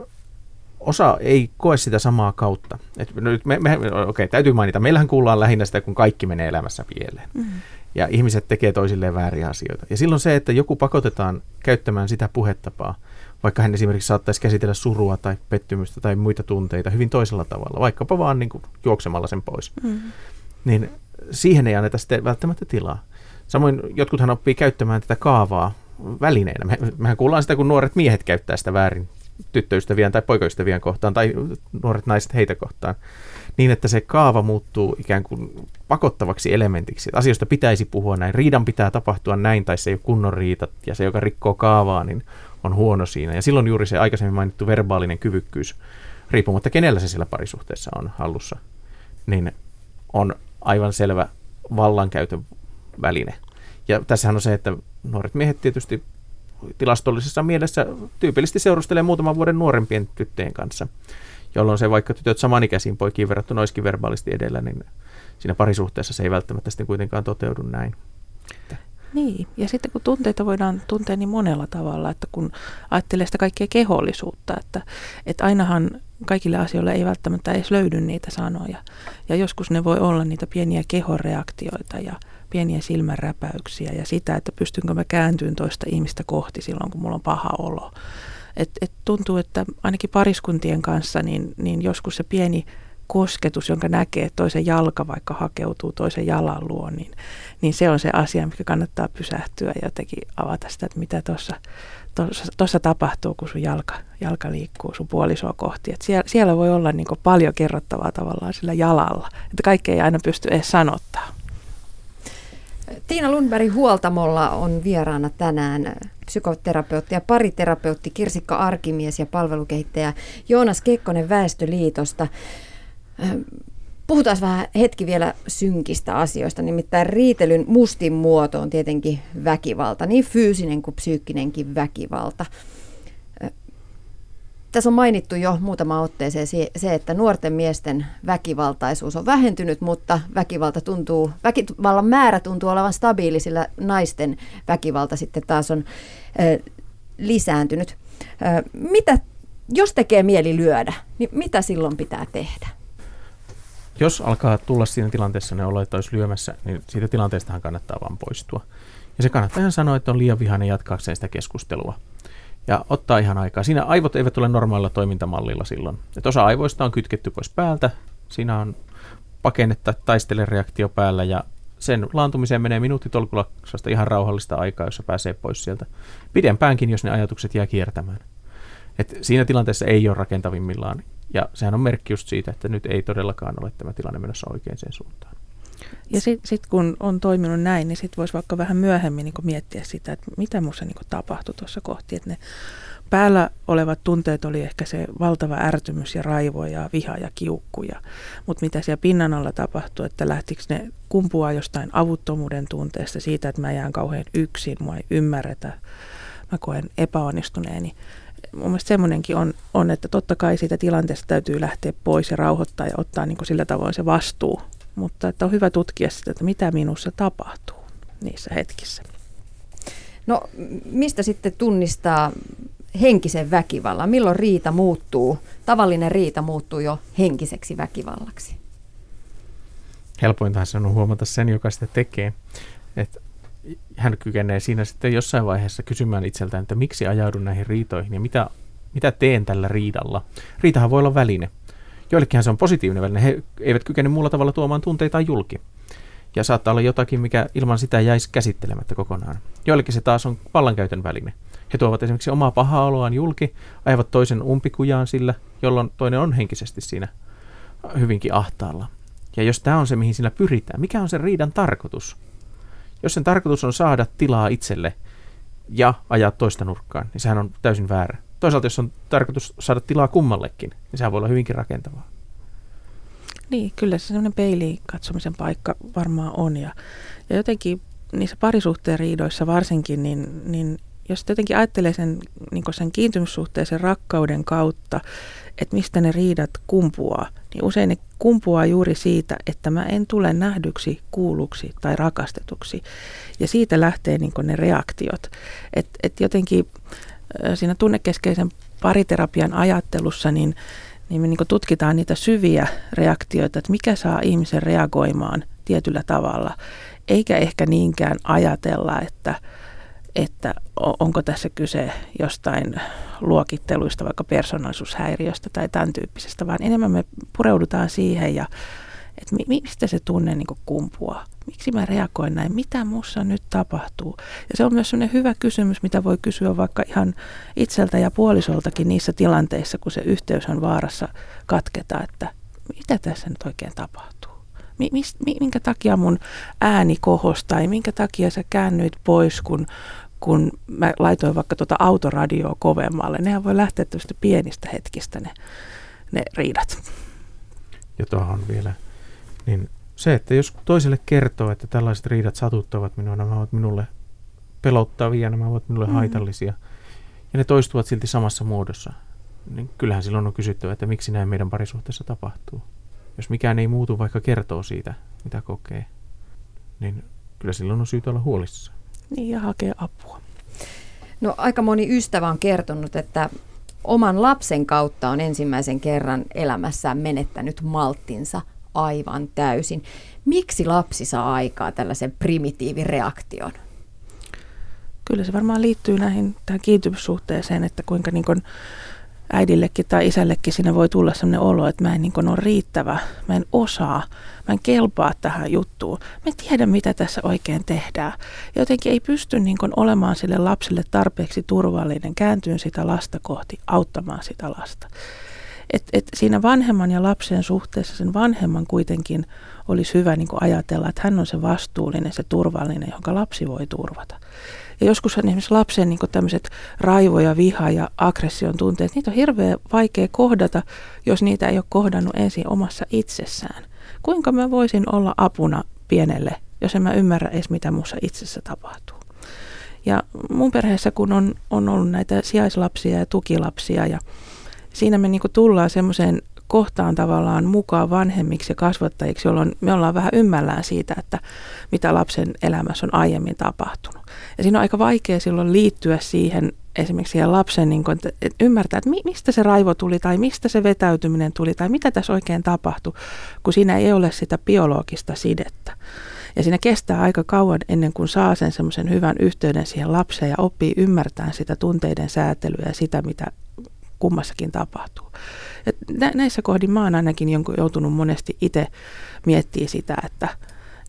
osa ei koe sitä samaa kautta. Et nyt me, me, okay, täytyy mainita, meillähän kuullaan lähinnä sitä, kun kaikki menee elämässä pieleen. Mm-hmm ja ihmiset tekee toisilleen vääriä asioita. Ja silloin se, että joku pakotetaan käyttämään sitä puhetapaa, vaikka hän esimerkiksi saattaisi käsitellä surua tai pettymystä tai muita tunteita hyvin toisella tavalla, vaikkapa vaan niin kuin juoksemalla sen pois, mm. niin siihen ei anneta sitten välttämättä tilaa. Samoin jotkuthan oppii käyttämään tätä kaavaa välineenä. Me, mehän kuullaan sitä, kun nuoret miehet käyttää sitä väärin tyttöystäviään tai poikaystäviään kohtaan tai nuoret naiset heitä kohtaan niin, että se kaava muuttuu ikään kuin pakottavaksi elementiksi. Että asioista pitäisi puhua näin, riidan pitää tapahtua näin, tai se ei ole kunnon riita, ja se, joka rikkoo kaavaa, niin on huono siinä. Ja silloin juuri se aikaisemmin mainittu verbaalinen kyvykkyys, riippumatta kenellä se siellä parisuhteessa on hallussa, niin on aivan selvä vallankäytön väline. Ja tässähän on se, että nuoret miehet tietysti tilastollisessa mielessä tyypillisesti seurustelee muutaman vuoden nuorempien tyttöjen kanssa jolloin se vaikka tytöt samanikäisiin poikiin verrattuna olisikin verbaalisti edellä, niin siinä parisuhteessa se ei välttämättä sitten kuitenkaan toteudu näin. Niin, ja sitten kun tunteita voidaan tuntea niin monella tavalla, että kun ajattelee sitä kaikkea kehollisuutta, että, että ainahan kaikille asioille ei välttämättä edes löydy niitä sanoja. Ja joskus ne voi olla niitä pieniä kehoreaktioita ja pieniä silmänräpäyksiä ja sitä, että pystynkö mä kääntyyn toista ihmistä kohti silloin, kun mulla on paha olo. Et, et tuntuu, että ainakin pariskuntien kanssa niin, niin joskus se pieni kosketus, jonka näkee, että toisen jalka vaikka hakeutuu toisen jalan luo, niin, niin se on se asia, mikä kannattaa pysähtyä ja jotenkin avata sitä, että mitä tuossa tapahtuu, kun sun jalka, jalka liikkuu sun puolisoa kohti. Et siellä, siellä voi olla niin paljon kerrottavaa tavallaan sillä jalalla, että kaikkea ei aina pysty edes sanottaa. Tiina Lundberg Huoltamolla on vieraana tänään psykoterapeutti ja pariterapeutti Kirsikka Arkimies ja palvelukehittäjä Joonas Kekkonen Väestöliitosta. Puhutaan vähän hetki vielä synkistä asioista, nimittäin riitelyn mustin muoto on tietenkin väkivalta, niin fyysinen kuin psyykkinenkin väkivalta. Tässä on mainittu jo muutama otteeseen se, että nuorten miesten väkivaltaisuus on vähentynyt, mutta väkivalta tuntuu, väkivallan määrä tuntuu olevan stabiili, sillä naisten väkivalta sitten taas on lisääntynyt. Mitä, jos tekee mieli lyödä, niin mitä silloin pitää tehdä? Jos alkaa tulla siinä tilanteessa ne olo, että olisi lyömässä, niin siitä tilanteestahan kannattaa vaan poistua. Ja se kannattaa ihan sanoa, että on liian vihainen jatkaakseen sitä keskustelua. Ja ottaa ihan aikaa. Siinä aivot eivät ole normaalilla toimintamallilla silloin. Että osa aivoista on kytketty pois päältä. Siinä on pakennetta taistelereaktio päällä ja sen laantumiseen menee minuuttitolkulla ihan rauhallista aikaa, jossa pääsee pois sieltä. Pidempäänkin, jos ne ajatukset jää kiertämään. Et siinä tilanteessa ei ole rakentavimmillaan. Ja sehän on merkki just siitä, että nyt ei todellakaan ole tämä tilanne menossa oikein sen suuntaan. Ja sitten sit kun on toiminut näin, niin sitten voisi vaikka vähän myöhemmin niin miettiä sitä, että mitä minussa niin tapahtui tuossa kohti. Että ne päällä olevat tunteet oli ehkä se valtava ärtymys ja raivo ja viha ja kiukku. Ja, mutta mitä siellä pinnan alla tapahtui, että lähtikö ne kumpua jostain avuttomuuden tunteesta siitä, että mä jään kauhean yksin, mua ei ymmärretä, mä koen epäonnistuneeni. Mun mielestä semmoinenkin on, on, että totta kai siitä tilanteesta täytyy lähteä pois ja rauhoittaa ja ottaa niin sillä tavoin se vastuu. Mutta että on hyvä tutkia sitä, että mitä minussa tapahtuu niissä hetkissä. No mistä sitten tunnistaa henkisen väkivallan? Milloin riita muuttuu, tavallinen riita muuttuu jo henkiseksi väkivallaksi? Helpointahan se on huomata sen, joka sitä tekee. Että hän kykenee siinä sitten jossain vaiheessa kysymään itseltään, että miksi ajaudun näihin riitoihin ja mitä, mitä teen tällä riidalla. Riitahan voi olla väline. Joillekinhan se on positiivinen väline. He eivät kykene muulla tavalla tuomaan tunteitaan julki. Ja saattaa olla jotakin, mikä ilman sitä jäisi käsittelemättä kokonaan. Joillekin se taas on vallankäytön väline. He tuovat esimerkiksi omaa pahaa oloaan julki, ajavat toisen umpikujaan sillä, jolloin toinen on henkisesti siinä hyvinkin ahtaalla. Ja jos tämä on se, mihin sillä pyritään, mikä on se riidan tarkoitus? Jos sen tarkoitus on saada tilaa itselle ja ajaa toista nurkkaan, niin sehän on täysin väärä. Toisaalta jos on tarkoitus saada tilaa kummallekin, niin sehän voi olla hyvinkin rakentavaa. Niin, kyllä se sellainen peiliin katsomisen paikka varmaan on. Ja, ja jotenkin niissä parisuhteen riidoissa varsinkin, niin, niin jos jotenkin ajattelee sen, niin sen kiintymyssuhteisen rakkauden kautta, että mistä ne riidat kumpuaa, niin usein ne kumpuaa juuri siitä, että mä en tule nähdyksi, kuulluksi tai rakastetuksi. Ja siitä lähtee niin ne reaktiot. Että et jotenkin siinä tunnekeskeisen pariterapian ajattelussa, niin, niin me niin tutkitaan niitä syviä reaktioita, että mikä saa ihmisen reagoimaan tietyllä tavalla, eikä ehkä niinkään ajatella, että – että onko tässä kyse jostain luokitteluista, vaikka persoonallisuushäiriöstä tai tämän tyyppisestä, vaan enemmän me pureudutaan siihen ja että mistä se tunne niin kumpuaa. Miksi mä reagoin näin? Mitä muussa nyt tapahtuu? Ja se on myös sellainen hyvä kysymys, mitä voi kysyä vaikka ihan itseltä ja puolisoltakin niissä tilanteissa, kun se yhteys on vaarassa katketa, että mitä tässä nyt oikein tapahtuu? Minkä takia mun ääni kohosi tai minkä takia sä käännyit pois, kun, kun mä laitoin vaikka tuota autoradioa kovemmalle. Nehän voi lähteä tämmöistä pienistä hetkistä ne, ne riidat. Ja tuohon vielä, niin se, että jos toiselle kertoo, että tällaiset riidat satuttavat minua, nämä ovat minulle pelottavia, nämä ovat minulle mm. haitallisia, ja ne toistuvat silti samassa muodossa, niin kyllähän silloin on kysyttävä, että miksi näin meidän parisuhteessa tapahtuu. Jos mikään ei muutu, vaikka kertoo siitä, mitä kokee, niin kyllä silloin on syytä olla huolissaan. Niin, ja hakea apua. No aika moni ystävä on kertonut, että oman lapsen kautta on ensimmäisen kerran elämässään menettänyt malttinsa aivan täysin. Miksi lapsi saa aikaa tällaisen primitiivireaktion? Kyllä se varmaan liittyy näihin tähän kiintymyssuhteeseen, että kuinka niin kuin äidillekin tai isällekin siinä voi tulla sellainen olo, että mä en niin ole riittävä, mä en osaa, mä en kelpaa tähän juttuun, mä en tiedä mitä tässä oikein tehdään. Jotenkin ei pysty niin olemaan sille lapselle tarpeeksi turvallinen, kääntyyn sitä lasta kohti, auttamaan sitä lasta. Et, et siinä vanhemman ja lapsen suhteessa sen vanhemman kuitenkin olisi hyvä niin ajatella, että hän on se vastuullinen, se turvallinen, jonka lapsi voi turvata. Ja joskus esimerkiksi lapsen niin tämmöiset raivo ja viha ja aggression tunteet, niitä on hirveän vaikea kohdata, jos niitä ei ole kohdannut ensin omassa itsessään. kuinka mä voisin olla apuna pienelle, jos en mä ymmärrä edes mitä muussa itsessä tapahtuu. Ja mun perheessä, kun on, on ollut näitä sijaislapsia ja tukilapsia ja siinä me niin tullaan semmoiseen kohtaan tavallaan mukaan vanhemmiksi ja kasvattajiksi, jolloin me ollaan vähän ymmällään siitä, että mitä lapsen elämässä on aiemmin tapahtunut. Ja siinä on aika vaikea silloin liittyä siihen esimerkiksi siihen lapsen, niin kuin, että ymmärtää, että mistä se raivo tuli tai mistä se vetäytyminen tuli tai mitä tässä oikein tapahtui, kun siinä ei ole sitä biologista sidettä. Ja siinä kestää aika kauan ennen kuin saa sen semmoisen hyvän yhteyden siihen lapseen ja oppii ymmärtämään sitä tunteiden säätelyä ja sitä, mitä kummassakin tapahtuu. Et nä- näissä kohdin mä oon ainakin joutunut monesti itse miettimään sitä, että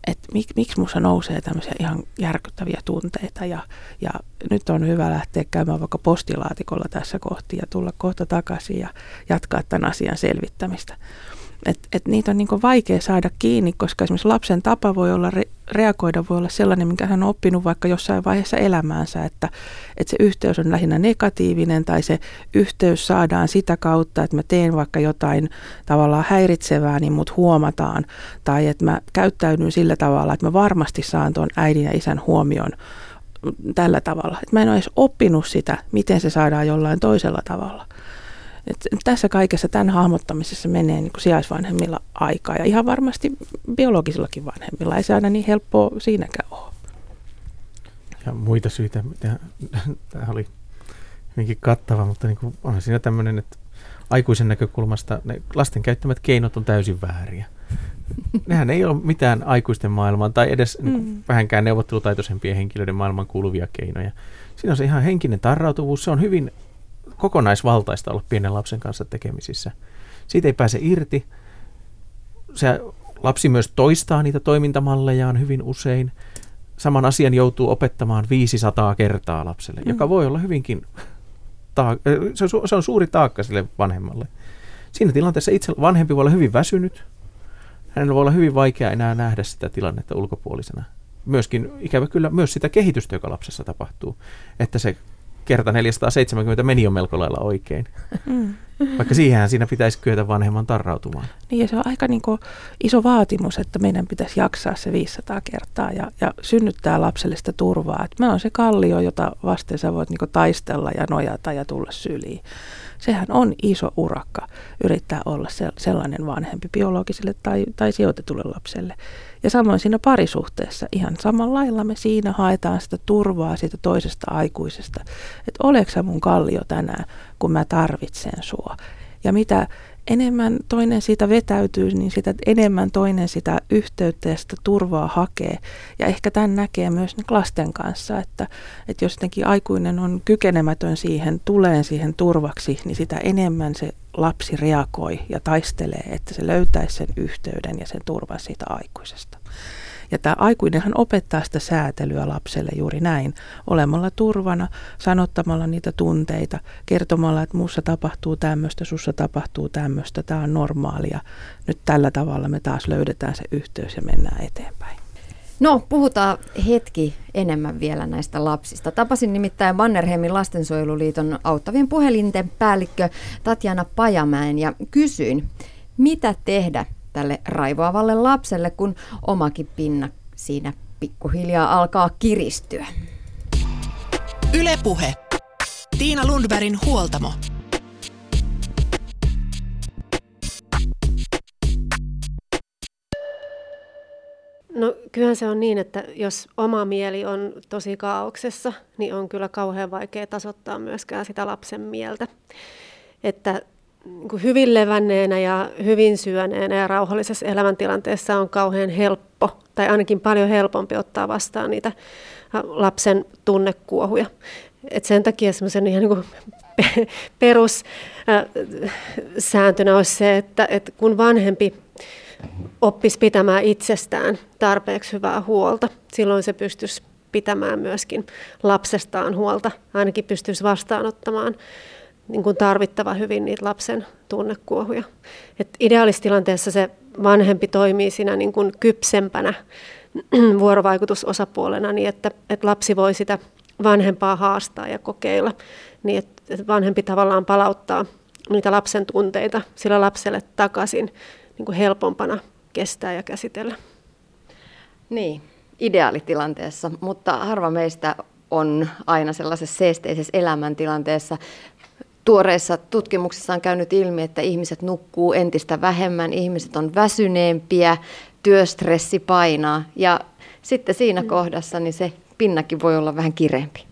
et mik, miksi minussa nousee tämmöisiä ihan järkyttäviä tunteita ja, ja nyt on hyvä lähteä käymään vaikka postilaatikolla tässä kohti ja tulla kohta takaisin ja jatkaa tämän asian selvittämistä. Et, et niitä on niinku vaikea saada kiinni, koska esimerkiksi lapsen tapa voi olla re- reagoida, voi olla sellainen, minkä hän on oppinut vaikka jossain vaiheessa elämäänsä, että, että se yhteys on lähinnä negatiivinen tai se yhteys saadaan sitä kautta, että mä teen vaikka jotain tavallaan häiritsevää, niin mut huomataan. Tai että mä käyttäydyn sillä tavalla, että mä varmasti saan tuon äidin ja isän huomion tällä tavalla. Että mä en ole edes oppinut sitä, miten se saadaan jollain toisella tavalla. Et tässä kaikessa tämän hahmottamisessa menee niin kuin sijaisvanhemmilla aikaa ja ihan varmasti biologisillakin vanhemmilla. Ei se aina niin helppoa siinäkään ole. Ja muita syitä, mitä (laughs) tämä oli hyvinkin kattava, mutta niin kuin onhan siinä tämmöinen, että aikuisen näkökulmasta ne lasten käyttämät keinot on täysin vääriä. (laughs) Nehän ei ole mitään aikuisten maailmaan tai edes niin kuin, mm. vähänkään neuvottelutaitoisempien henkilöiden maailman kuuluvia keinoja. Siinä on se ihan henkinen tarrautuvuus, se on hyvin kokonaisvaltaista olla pienen lapsen kanssa tekemisissä. Siitä ei pääse irti. Se lapsi myös toistaa niitä toimintamallejaan hyvin usein. Saman asian joutuu opettamaan 500 kertaa lapselle, mm. joka voi olla hyvinkin, ta- se, on se on suuri taakka sille vanhemmalle. Siinä tilanteessa itse vanhempi voi olla hyvin väsynyt. Hänellä voi olla hyvin vaikea enää nähdä sitä tilannetta ulkopuolisena. Myöskin ikävä kyllä myös sitä kehitystä, joka lapsessa tapahtuu. Että se kerta 470 meni jo melko lailla oikein. Mm. Vaikka siihen siinä pitäisi kyetä vanhemman tarrautumaan. Niin ja se on aika niin kuin iso vaatimus, että meidän pitäisi jaksaa se 500 kertaa ja, ja synnyttää lapselle sitä turvaa. Että mä oon se kallio, jota vasten sä voit niin taistella ja nojata ja tulla syliin. Sehän on iso urakka yrittää olla sellainen vanhempi biologiselle tai, tai sijoitetulle lapselle. Ja samoin siinä parisuhteessa ihan samalla lailla me siinä haetaan sitä turvaa siitä toisesta aikuisesta. Että oleks mun kallio tänään, kun mä tarvitsen sua. Ja mitä enemmän toinen siitä vetäytyy, niin sitä enemmän toinen sitä yhteyttä ja sitä turvaa hakee. Ja ehkä tämän näkee myös lasten kanssa, että, että jos jotenkin aikuinen on kykenemätön siihen, tulee siihen turvaksi, niin sitä enemmän se lapsi reagoi ja taistelee, että se löytäisi sen yhteyden ja sen turvan siitä aikuisesta. Ja tämä aikuinenhan opettaa sitä säätelyä lapselle juuri näin, olemalla turvana, sanottamalla niitä tunteita, kertomalla, että muussa tapahtuu tämmöistä, sussa tapahtuu tämmöistä, tämä on normaalia. Nyt tällä tavalla me taas löydetään se yhteys ja mennään eteenpäin. No, puhutaan hetki enemmän vielä näistä lapsista. Tapasin nimittäin Mannerheimin lastensuojeluliiton auttavien puhelinten päällikkö Tatjana Pajamäen ja kysyin, mitä tehdä tälle raivoavalle lapselle, kun omakin pinna siinä pikkuhiljaa alkaa kiristyä. Ylepuhe. Tiina Lundbergin huoltamo. No kyllähän se on niin, että jos oma mieli on tosi kaauksessa, niin on kyllä kauhean vaikea tasoittaa myöskään sitä lapsen mieltä. Että niin hyvin levänneenä ja hyvin syöneenä ja rauhallisessa elämäntilanteessa on kauhean helppo, tai ainakin paljon helpompi ottaa vastaan niitä lapsen tunnekuohuja. Et sen takia semmoisen ihan niin (laughs) perussääntönä olisi se, että, että kun vanhempi oppisi pitämään itsestään tarpeeksi hyvää huolta, silloin se pystyisi pitämään myöskin lapsestaan huolta, ainakin pystyisi vastaanottamaan niin kuin tarvittava hyvin niitä lapsen tunnekuohuja. Et ideaalistilanteessa se vanhempi toimii siinä niin kuin kypsempänä (clears throat) vuorovaikutusosapuolena niin, että, että lapsi voi sitä vanhempaa haastaa ja kokeilla, niin että vanhempi tavallaan palauttaa niitä lapsen tunteita sillä lapselle takaisin niin kuin helpompana kestää ja käsitellä. Niin, ideaalitilanteessa, mutta harva meistä on aina sellaisessa seesteisessä elämäntilanteessa. Tuoreissa tutkimuksissa on käynyt ilmi, että ihmiset nukkuu entistä vähemmän, ihmiset on väsyneempiä, työstressi painaa ja sitten siinä mm. kohdassa niin se pinnakin voi olla vähän kireempi.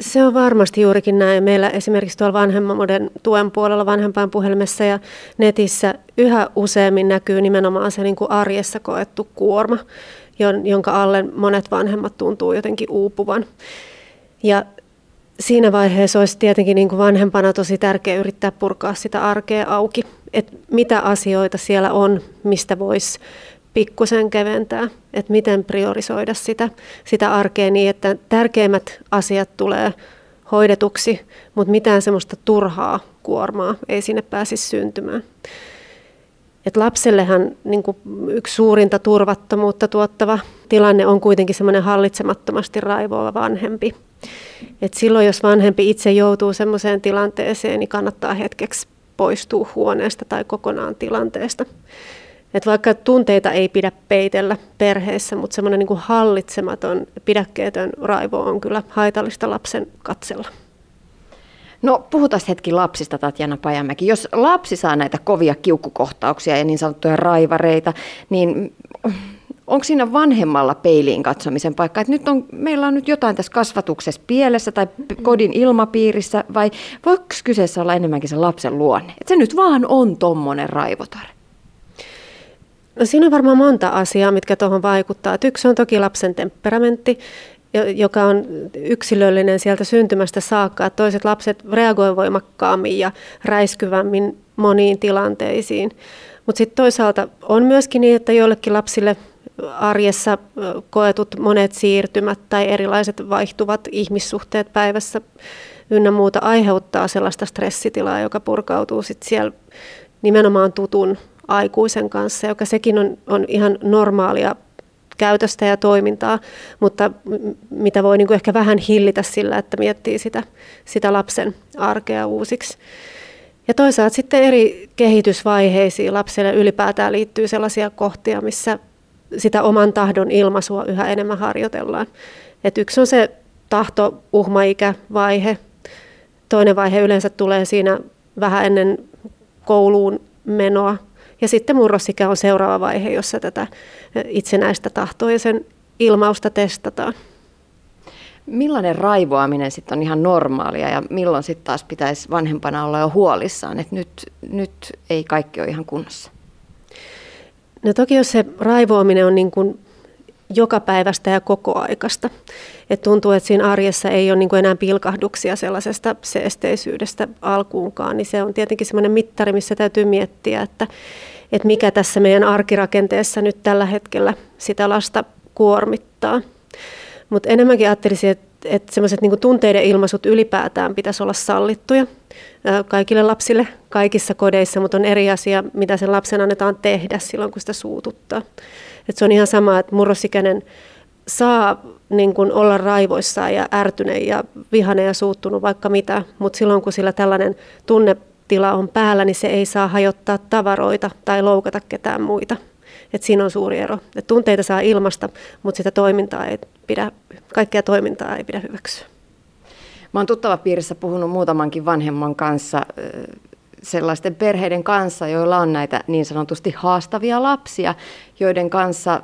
Se on varmasti juurikin näin. Meillä esimerkiksi tuolla vanhemmuuden tuen puolella vanhempainpuhelimessa ja netissä yhä useammin näkyy nimenomaan se niin kuin arjessa koettu kuorma, jonka alle monet vanhemmat tuntuu jotenkin uupuvan. Ja siinä vaiheessa olisi tietenkin niin kuin vanhempana tosi tärkeää yrittää purkaa sitä arkea auki, että mitä asioita siellä on, mistä voisi pikkusen keventää, että miten priorisoida sitä, sitä arkea niin, että tärkeimmät asiat tulee hoidetuksi, mutta mitään semmoista turhaa kuormaa ei sinne pääsisi syntymään. Et lapsellehan niin kuin yksi suurinta turvattomuutta tuottava tilanne on kuitenkin semmoinen hallitsemattomasti raivoava vanhempi. Et silloin, jos vanhempi itse joutuu semmoiseen tilanteeseen, niin kannattaa hetkeksi poistua huoneesta tai kokonaan tilanteesta. Et vaikka tunteita ei pidä peitellä perheessä, mutta semmoinen niin hallitsematon, pidäkkeetön raivo on kyllä haitallista lapsen katsella. No puhutaan hetki lapsista, Tatjana Pajamäki. Jos lapsi saa näitä kovia kiukkukohtauksia ja niin sanottuja raivareita, niin onko siinä vanhemmalla peiliin katsomisen paikka? Että nyt on, meillä on nyt jotain tässä kasvatuksessa pielessä tai kodin ilmapiirissä, vai voiko kyseessä olla enemmänkin se lapsen luonne? Että se nyt vaan on tommonen raivotare. No siinä on varmaan monta asiaa, mitkä tuohon vaikuttaa. Et yksi on toki lapsen temperamentti, joka on yksilöllinen sieltä syntymästä saakka. Että toiset lapset reagoivat voimakkaammin ja räiskyvämmin moniin tilanteisiin. Mutta sitten toisaalta on myöskin niin, että joillekin lapsille arjessa koetut monet siirtymät tai erilaiset vaihtuvat ihmissuhteet päivässä ynnä muuta aiheuttaa sellaista stressitilaa, joka purkautuu sitten siellä nimenomaan tutun aikuisen kanssa, joka sekin on, on ihan normaalia käytöstä ja toimintaa, mutta mitä voi niin ehkä vähän hillitä sillä, että miettii sitä, sitä lapsen arkea uusiksi. Ja toisaalta sitten eri kehitysvaiheisiin lapselle ylipäätään liittyy sellaisia kohtia, missä sitä oman tahdon ilmaisua yhä enemmän harjoitellaan. Et yksi on se tahto uhmaikävaihe. Toinen vaihe yleensä tulee siinä vähän ennen kouluun menoa, ja sitten murrosikä on seuraava vaihe, jossa tätä itsenäistä tahtoa ja sen ilmausta testataan. Millainen raivoaminen sitten on ihan normaalia ja milloin sitten taas pitäisi vanhempana olla jo huolissaan, että nyt, nyt ei kaikki ole ihan kunnossa? No toki jos se raivoaminen on niin kuin joka päivästä ja koko aikasta. Et tuntuu, että siinä arjessa ei ole niin kuin enää pilkahduksia sellaisesta seesteisyydestä alkuunkaan, niin se on tietenkin semmoinen mittari, missä täytyy miettiä, että, että mikä tässä meidän arkirakenteessa nyt tällä hetkellä sitä lasta kuormittaa. Mutta enemmänkin ajattelisin, että, että semmoiset niin tunteiden ilmaisut ylipäätään pitäisi olla sallittuja kaikille lapsille kaikissa kodeissa, mutta on eri asia, mitä sen lapsen annetaan tehdä silloin, kun sitä suututtaa. Et se on ihan sama, että murrosikäinen saa niin kuin olla raivoissaan ja ärtynyt ja vihane ja suuttunut vaikka mitä, mutta silloin kun sillä tällainen tunnetila on päällä, niin se ei saa hajottaa tavaroita tai loukata ketään muita. Et siinä on suuri ero. Et tunteita saa ilmasta, mutta sitä toimintaa ei pidä, kaikkea toimintaa ei pidä hyväksyä. Mä oon tuttava piirissä puhunut muutamankin vanhemman kanssa sellaisten perheiden kanssa, joilla on näitä niin sanotusti haastavia lapsia, joiden kanssa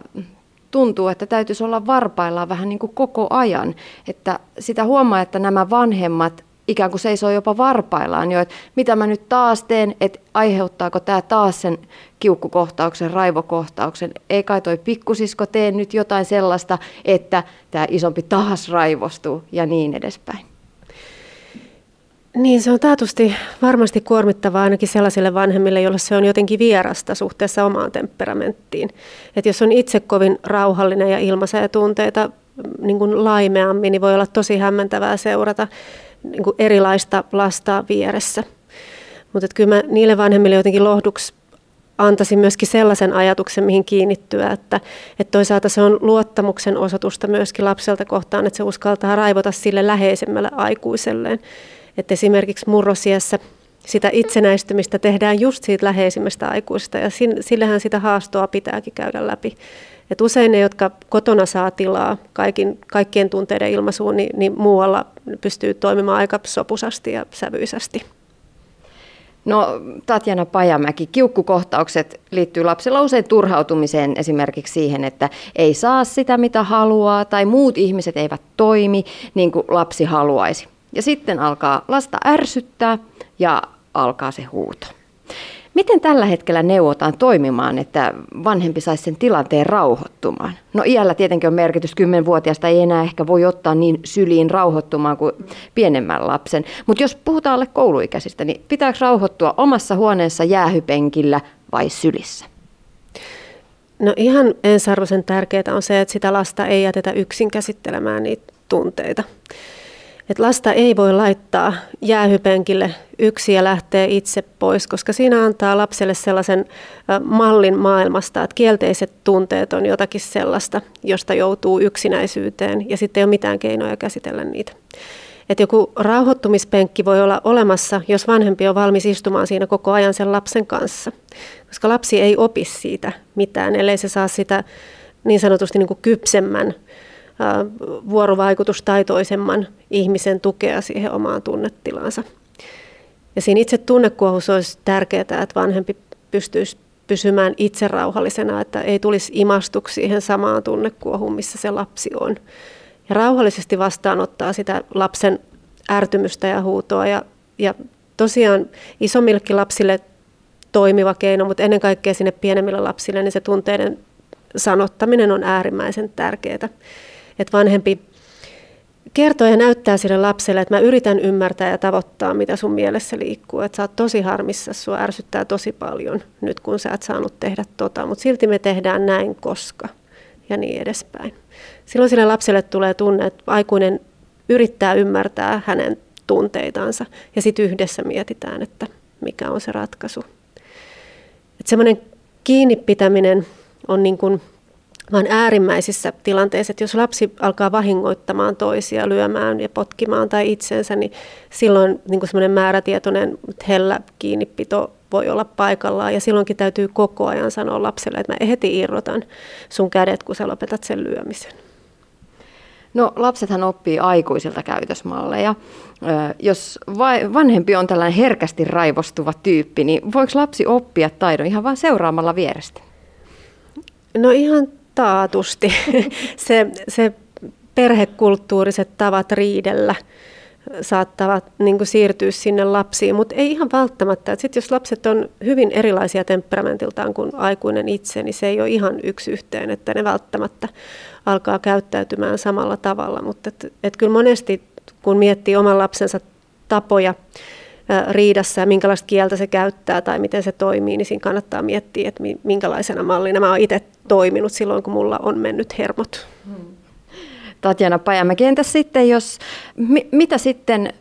tuntuu, että täytyisi olla varpaillaan vähän niin kuin koko ajan. Että sitä huomaa, että nämä vanhemmat ikään kuin seisoo jopa varpaillaan jo, että mitä mä nyt taas teen, että aiheuttaako tämä taas sen kiukkukohtauksen, raivokohtauksen. Ei kai toi pikkusisko tee nyt jotain sellaista, että tämä isompi taas raivostuu ja niin edespäin. Niin, se on taatusti varmasti kuormittavaa ainakin sellaisille vanhemmille, joille se on jotenkin vierasta suhteessa omaan temperamenttiin. Et jos on itse kovin rauhallinen ja ilmaisee tunteita mm, niin kuin laimeammin, niin voi olla tosi hämmentävää seurata niin kuin erilaista lastaa vieressä. Mutta kyllä mä niille vanhemmille jotenkin lohduksi antaisin myöskin sellaisen ajatuksen, mihin kiinnittyä, että, että toisaalta se on luottamuksen osoitusta myöskin lapselta kohtaan, että se uskaltaa raivota sille läheisemmälle aikuiselleen. Että esimerkiksi murrosiässä sitä itsenäistymistä tehdään just siitä läheisimmästä aikuisesta ja sillähän sitä haastoa pitääkin käydä läpi. Et usein ne, jotka kotona saa tilaa kaikin, kaikkien tunteiden ilmaisuun, niin, niin muualla pystyy toimimaan aika sopusasti ja sävyisästi. No Tatjana Pajamäki, kiukkukohtaukset liittyy lapsella usein turhautumiseen esimerkiksi siihen, että ei saa sitä mitä haluaa tai muut ihmiset eivät toimi niin kuin lapsi haluaisi. Ja sitten alkaa lasta ärsyttää ja alkaa se huuto. Miten tällä hetkellä neuvotaan toimimaan, että vanhempi saisi sen tilanteen rauhoittumaan? No iällä tietenkin on merkitys, kymmenvuotiaasta ei enää ehkä voi ottaa niin syliin rauhoittumaan kuin pienemmän lapsen. Mutta jos puhutaan alle kouluikäisistä, niin pitääkö rauhoittua omassa huoneessa jäähypenkillä vai sylissä? No ihan ensiarvoisen tärkeää on se, että sitä lasta ei jätetä yksin käsittelemään niitä tunteita että lasta ei voi laittaa jäähypenkille yksi ja lähteä itse pois, koska siinä antaa lapselle sellaisen mallin maailmasta, että kielteiset tunteet on jotakin sellaista, josta joutuu yksinäisyyteen ja sitten ei ole mitään keinoja käsitellä niitä. Että joku rauhoittumispenkki voi olla olemassa, jos vanhempi on valmis istumaan siinä koko ajan sen lapsen kanssa. Koska lapsi ei opi siitä mitään, ellei se saa sitä niin sanotusti niin kuin kypsemmän vuorovaikutustaitoisemman ihmisen tukea siihen omaan tunnetilansa. Ja siinä itse tunnekuohussa olisi tärkeää, että vanhempi pystyisi pysymään itse rauhallisena, että ei tulisi imastuksi siihen samaan tunnekuohuun, missä se lapsi on. Ja rauhallisesti vastaanottaa sitä lapsen ärtymystä ja huutoa. Ja, ja tosiaan isommillekin lapsille toimiva keino, mutta ennen kaikkea sinne pienemmille lapsille, niin se tunteiden sanottaminen on äärimmäisen tärkeää että vanhempi kertoo ja näyttää sille lapselle, että mä yritän ymmärtää ja tavoittaa, mitä sun mielessä liikkuu. Että sä oot tosi harmissa, sua ärsyttää tosi paljon nyt, kun sä et saanut tehdä tota, mutta silti me tehdään näin, koska ja niin edespäin. Silloin sille lapselle tulee tunne, että aikuinen yrittää ymmärtää hänen tunteitansa ja sitten yhdessä mietitään, että mikä on se ratkaisu. Että semmoinen kiinni pitäminen on niin kuin vaan äärimmäisissä tilanteissa, että jos lapsi alkaa vahingoittamaan toisia, lyömään ja potkimaan tai itsensä, niin silloin niin semmoinen määrätietoinen hellä kiinnipito voi olla paikallaan. Ja silloinkin täytyy koko ajan sanoa lapselle, että mä heti irrotan sun kädet, kun sä lopetat sen lyömisen. No lapsethan oppii aikuisilta käytösmalleja. Jos vanhempi on tällainen herkästi raivostuva tyyppi, niin voiko lapsi oppia taidon ihan vain seuraamalla vierestä? No ihan taatusti (laughs) se, se perhekulttuuriset tavat riidellä saattavat niin siirtyä sinne lapsiin, mutta ei ihan välttämättä. Sit jos lapset on hyvin erilaisia temperamentiltaan kuin aikuinen itse, niin se ei ole ihan yksi yhteen, että ne välttämättä alkaa käyttäytymään samalla tavalla. Mutta et, et kyllä monesti, kun miettii oman lapsensa tapoja riidassa ja minkälaista kieltä se käyttää tai miten se toimii, niin siinä kannattaa miettiä, että minkälaisena mallina mä oon itse toiminut silloin, kun mulla on mennyt hermot. Tatjana Pajamäki, entäs sitten, jos, mi, mitä sitten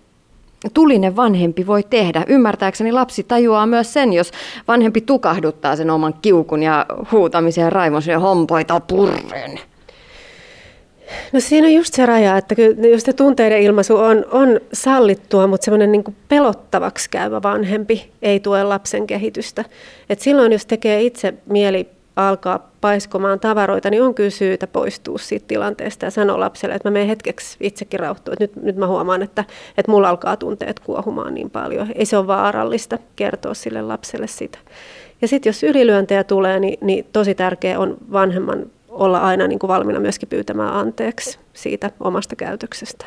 tulinen vanhempi voi tehdä? Ymmärtääkseni lapsi tajuaa myös sen, jos vanhempi tukahduttaa sen oman kiukun ja huutamisen ja raivon ja hompoita purren. No siinä on just se raja, että jos se tunteiden ilmaisu on, on sallittua, mutta semmoinen niin pelottavaksi käyvä vanhempi ei tue lapsen kehitystä. Et silloin jos tekee itse mieli alkaa paiskomaan tavaroita, niin on kyllä syytä poistua siitä tilanteesta ja sanoa lapselle, että mä menen hetkeksi itsekin rauhoittua. Nyt, nyt mä huomaan, että, että mulla alkaa tunteet kuohumaan niin paljon. Ei se ole vaarallista kertoa sille lapselle sitä. Ja sitten jos ylilyöntejä tulee, niin, niin tosi tärkeä on vanhemman olla aina niin kuin valmiina myöskin pyytämään anteeksi siitä omasta käytöksestä.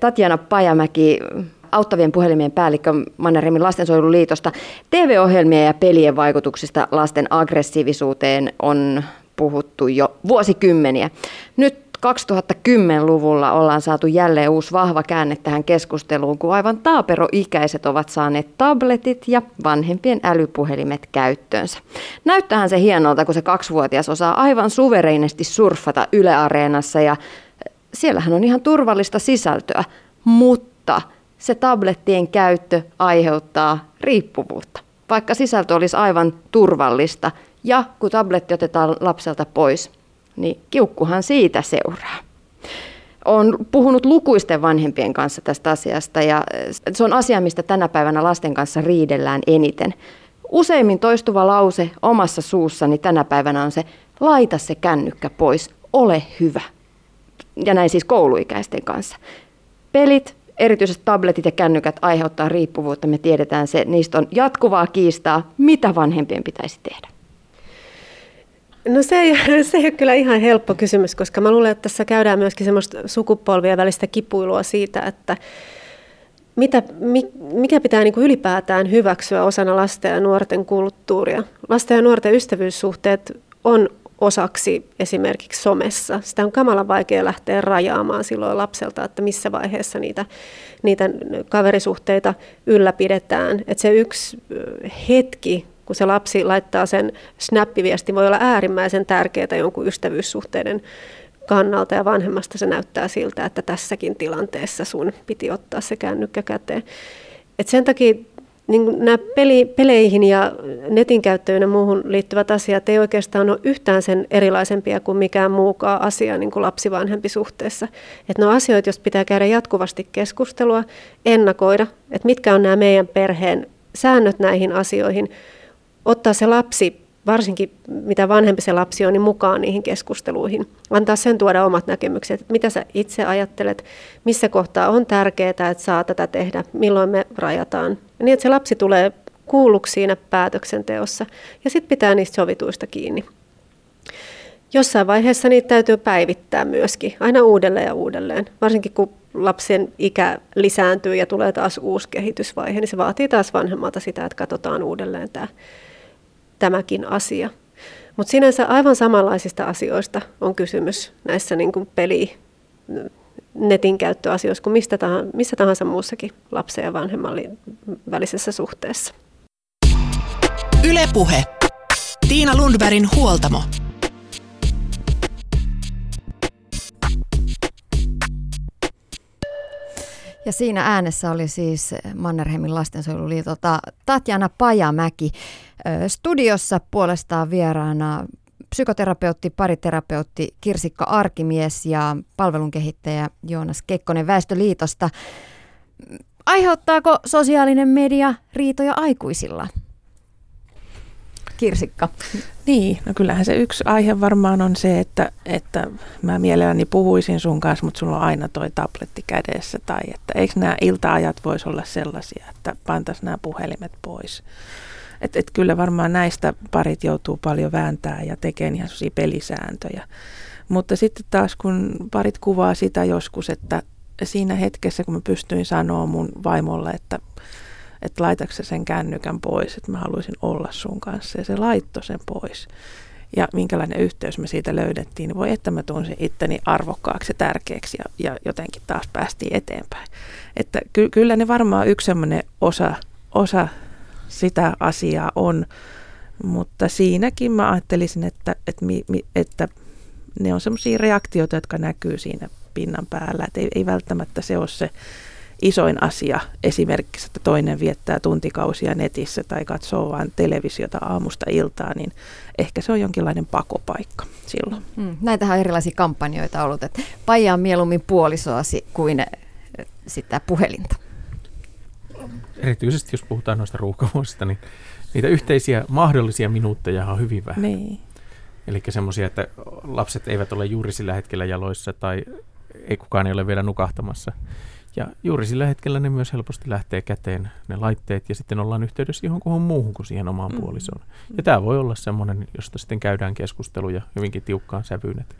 Tatjana Pajamäki, auttavien puhelimien päällikkö Mannerheimin lastensuojeluliitosta. TV-ohjelmien ja pelien vaikutuksista lasten aggressiivisuuteen on puhuttu jo vuosikymmeniä. Nyt 2010-luvulla ollaan saatu jälleen uusi vahva käänne tähän keskusteluun, kun aivan taaperoikäiset ovat saaneet tabletit ja vanhempien älypuhelimet käyttöönsä. Näyttähän se hienolta, kun se kaksivuotias osaa aivan suvereisesti surfata Yle Areenassa ja siellähän on ihan turvallista sisältöä, mutta se tablettien käyttö aiheuttaa riippuvuutta. Vaikka sisältö olisi aivan turvallista ja kun tabletti otetaan lapselta pois, niin kiukkuhan siitä seuraa. Olen puhunut lukuisten vanhempien kanssa tästä asiasta ja se on asia, mistä tänä päivänä lasten kanssa riidellään eniten. Useimmin toistuva lause omassa suussani tänä päivänä on se, laita se kännykkä pois, ole hyvä. Ja näin siis kouluikäisten kanssa. Pelit, erityisesti tabletit ja kännykät aiheuttaa riippuvuutta, me tiedetään se. Niistä on jatkuvaa kiistaa, mitä vanhempien pitäisi tehdä. No se ei, (laughs) se ei ole kyllä ihan helppo kysymys, koska mä luulen, että tässä käydään myöskin semmoista sukupolvien välistä kipuilua siitä, että mitä, mikä pitää niin kuin ylipäätään hyväksyä osana lasten ja nuorten kulttuuria. Lasten ja nuorten ystävyyssuhteet on osaksi esimerkiksi somessa. Sitä on kamalan vaikea lähteä rajaamaan silloin lapselta, että missä vaiheessa niitä, niitä kaverisuhteita ylläpidetään. Että se yksi hetki, kun se lapsi laittaa sen snappiviesti, voi olla äärimmäisen tärkeää jonkun ystävyyssuhteiden kannalta ja vanhemmasta se näyttää siltä, että tässäkin tilanteessa sun piti ottaa se kännykkä käteen. Et sen takia niin nämä peli, peleihin ja netin käyttöön ja muuhun liittyvät asiat ei oikeastaan ole yhtään sen erilaisempia kuin mikään muukaan asia niin kuin lapsivanhempi suhteessa. Että ne on asioita, joista pitää käydä jatkuvasti keskustelua, ennakoida, että mitkä on nämä meidän perheen säännöt näihin asioihin, ottaa se lapsi varsinkin mitä vanhempi se lapsi on, niin mukaan niihin keskusteluihin. Antaa sen tuoda omat näkemykset, että mitä sä itse ajattelet, missä kohtaa on tärkeää, että saa tätä tehdä, milloin me rajataan. Ja niin, että se lapsi tulee kuulluksi siinä päätöksenteossa ja sitten pitää niistä sovituista kiinni. Jossain vaiheessa niitä täytyy päivittää myöskin, aina uudelleen ja uudelleen. Varsinkin kun lapsen ikä lisääntyy ja tulee taas uusi kehitysvaihe, niin se vaatii taas vanhemmalta sitä, että katsotaan uudelleen tämä tämäkin asia. Mutta sinänsä aivan samanlaisista asioista on kysymys näissä niin kuin peli, netin käyttöasioissa kuin mistä tahansa, missä tahansa muussakin lapsen ja vanhemman välisessä suhteessa. Ylepuhe. Tiina Lundbergin huoltamo. Ja siinä äänessä oli siis Mannerheimin lastensuojeluliitolta Tatjana Pajamäki. Studiossa puolestaan vieraana psykoterapeutti, pariterapeutti Kirsikka Arkimies ja palvelun kehittäjä Joonas Kekkonen Väestöliitosta. Aiheuttaako sosiaalinen media riitoja aikuisilla? Kirsikka. Niin, no kyllähän se yksi aihe varmaan on se, että, että mä mielelläni puhuisin sun kanssa, mutta sulla on aina toi tabletti kädessä. Tai että eikö nämä iltaajat voisi olla sellaisia, että pantaisiin nämä puhelimet pois. Että et kyllä varmaan näistä parit joutuu paljon vääntää ja tekemään ihan sellaisia pelisääntöjä. Mutta sitten taas kun parit kuvaa sitä joskus, että siinä hetkessä kun mä pystyin sanoa mun vaimolle, että että laitatko sen kännykän pois, että mä haluaisin olla sun kanssa. Ja se laittoi sen pois. Ja minkälainen yhteys me siitä löydettiin, niin voi että mä tunsin itteni arvokkaaksi ja tärkeäksi ja, ja jotenkin taas päästiin eteenpäin. Että ky- kyllä ne varmaan yksi sellainen osa, osa sitä asiaa on, mutta siinäkin mä ajattelisin, että, että, mi, mi, että ne on semmoisia reaktioita, jotka näkyy siinä pinnan päällä, että ei, ei välttämättä se ole se isoin asia esimerkiksi, että toinen viettää tuntikausia netissä tai katsoo vain televisiota aamusta iltaa, niin ehkä se on jonkinlainen pakopaikka silloin. Mm, näitähän on erilaisia kampanjoita ollut, että paijaa mieluummin puolisoasi kuin eh, sitä puhelinta. Erityisesti jos puhutaan noista ruuhkavuosista, niin niitä yhteisiä mahdollisia minuutteja on hyvin vähän. Niin. Eli semmoisia, että lapset eivät ole juuri sillä hetkellä jaloissa tai ei kukaan ei ole vielä nukahtamassa. Ja juuri sillä hetkellä ne myös helposti lähtee käteen, ne laitteet, ja sitten ollaan yhteydessä johonkuhun muuhun kuin siihen omaan mm-hmm. puolisoon. Ja tämä voi olla semmoinen, josta sitten käydään keskusteluja hyvinkin tiukkaan sävyyn, että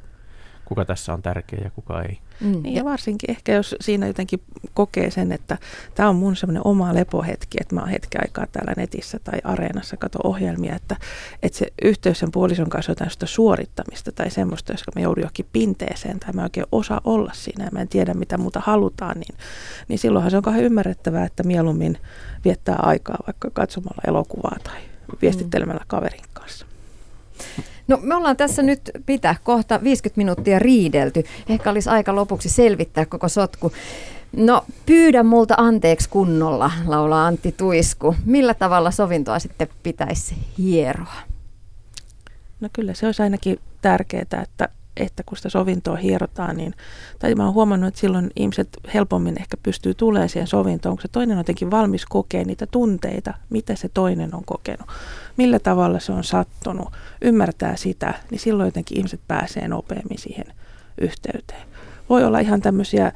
kuka tässä on tärkeä ja kuka ei. Mm. Niin ja varsinkin ehkä jos siinä jotenkin kokee sen, että tämä on mun semmoinen oma lepohetki, että mä oon hetki aikaa täällä netissä tai areenassa kato ohjelmia, että, että se yhteys sen puolison kanssa on jotain suorittamista tai semmoista, jos mä joudun johonkin pinteeseen tai mä oikein osaa olla siinä ja mä en tiedä mitä muuta halutaan, niin, niin silloinhan se on kauhean ymmärrettävää, että mieluummin viettää aikaa vaikka katsomalla elokuvaa tai viestittelemällä kaverin. No me ollaan tässä nyt pitää kohta 50 minuuttia riidelty. Ehkä olisi aika lopuksi selvittää koko sotku. No pyydä multa anteeksi kunnolla, laulaa Antti Tuisku. Millä tavalla sovintoa sitten pitäisi hieroa? No kyllä se olisi ainakin tärkeää, että, että kun sitä sovintoa hierotaan, niin, tai mä oon huomannut, että silloin ihmiset helpommin ehkä pystyy tulemaan siihen sovintoon, kun se toinen on jotenkin valmis kokea niitä tunteita, mitä se toinen on kokenut, millä tavalla se on sattunut, ymmärtää sitä, niin silloin jotenkin ihmiset pääsee nopeammin siihen yhteyteen. Voi olla ihan tämmöisiä,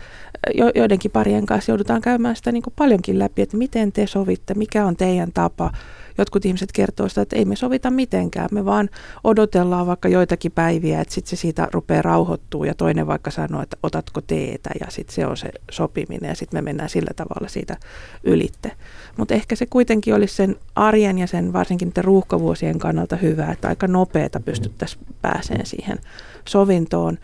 jo, joidenkin parien kanssa joudutaan käymään sitä niin kuin paljonkin läpi, että miten te sovitte, mikä on teidän tapa, jotkut ihmiset kertoo sitä, että ei me sovita mitenkään, me vaan odotellaan vaikka joitakin päiviä, että sitten se siitä rupeaa rauhoittuu ja toinen vaikka sanoo, että otatko teetä ja sitten se on se sopiminen ja sitten me mennään sillä tavalla siitä ylitte. Mutta ehkä se kuitenkin olisi sen arjen ja sen varsinkin niiden ruuhkavuosien kannalta hyvä, että aika nopeata pystyttäisiin pääseen siihen sovintoon.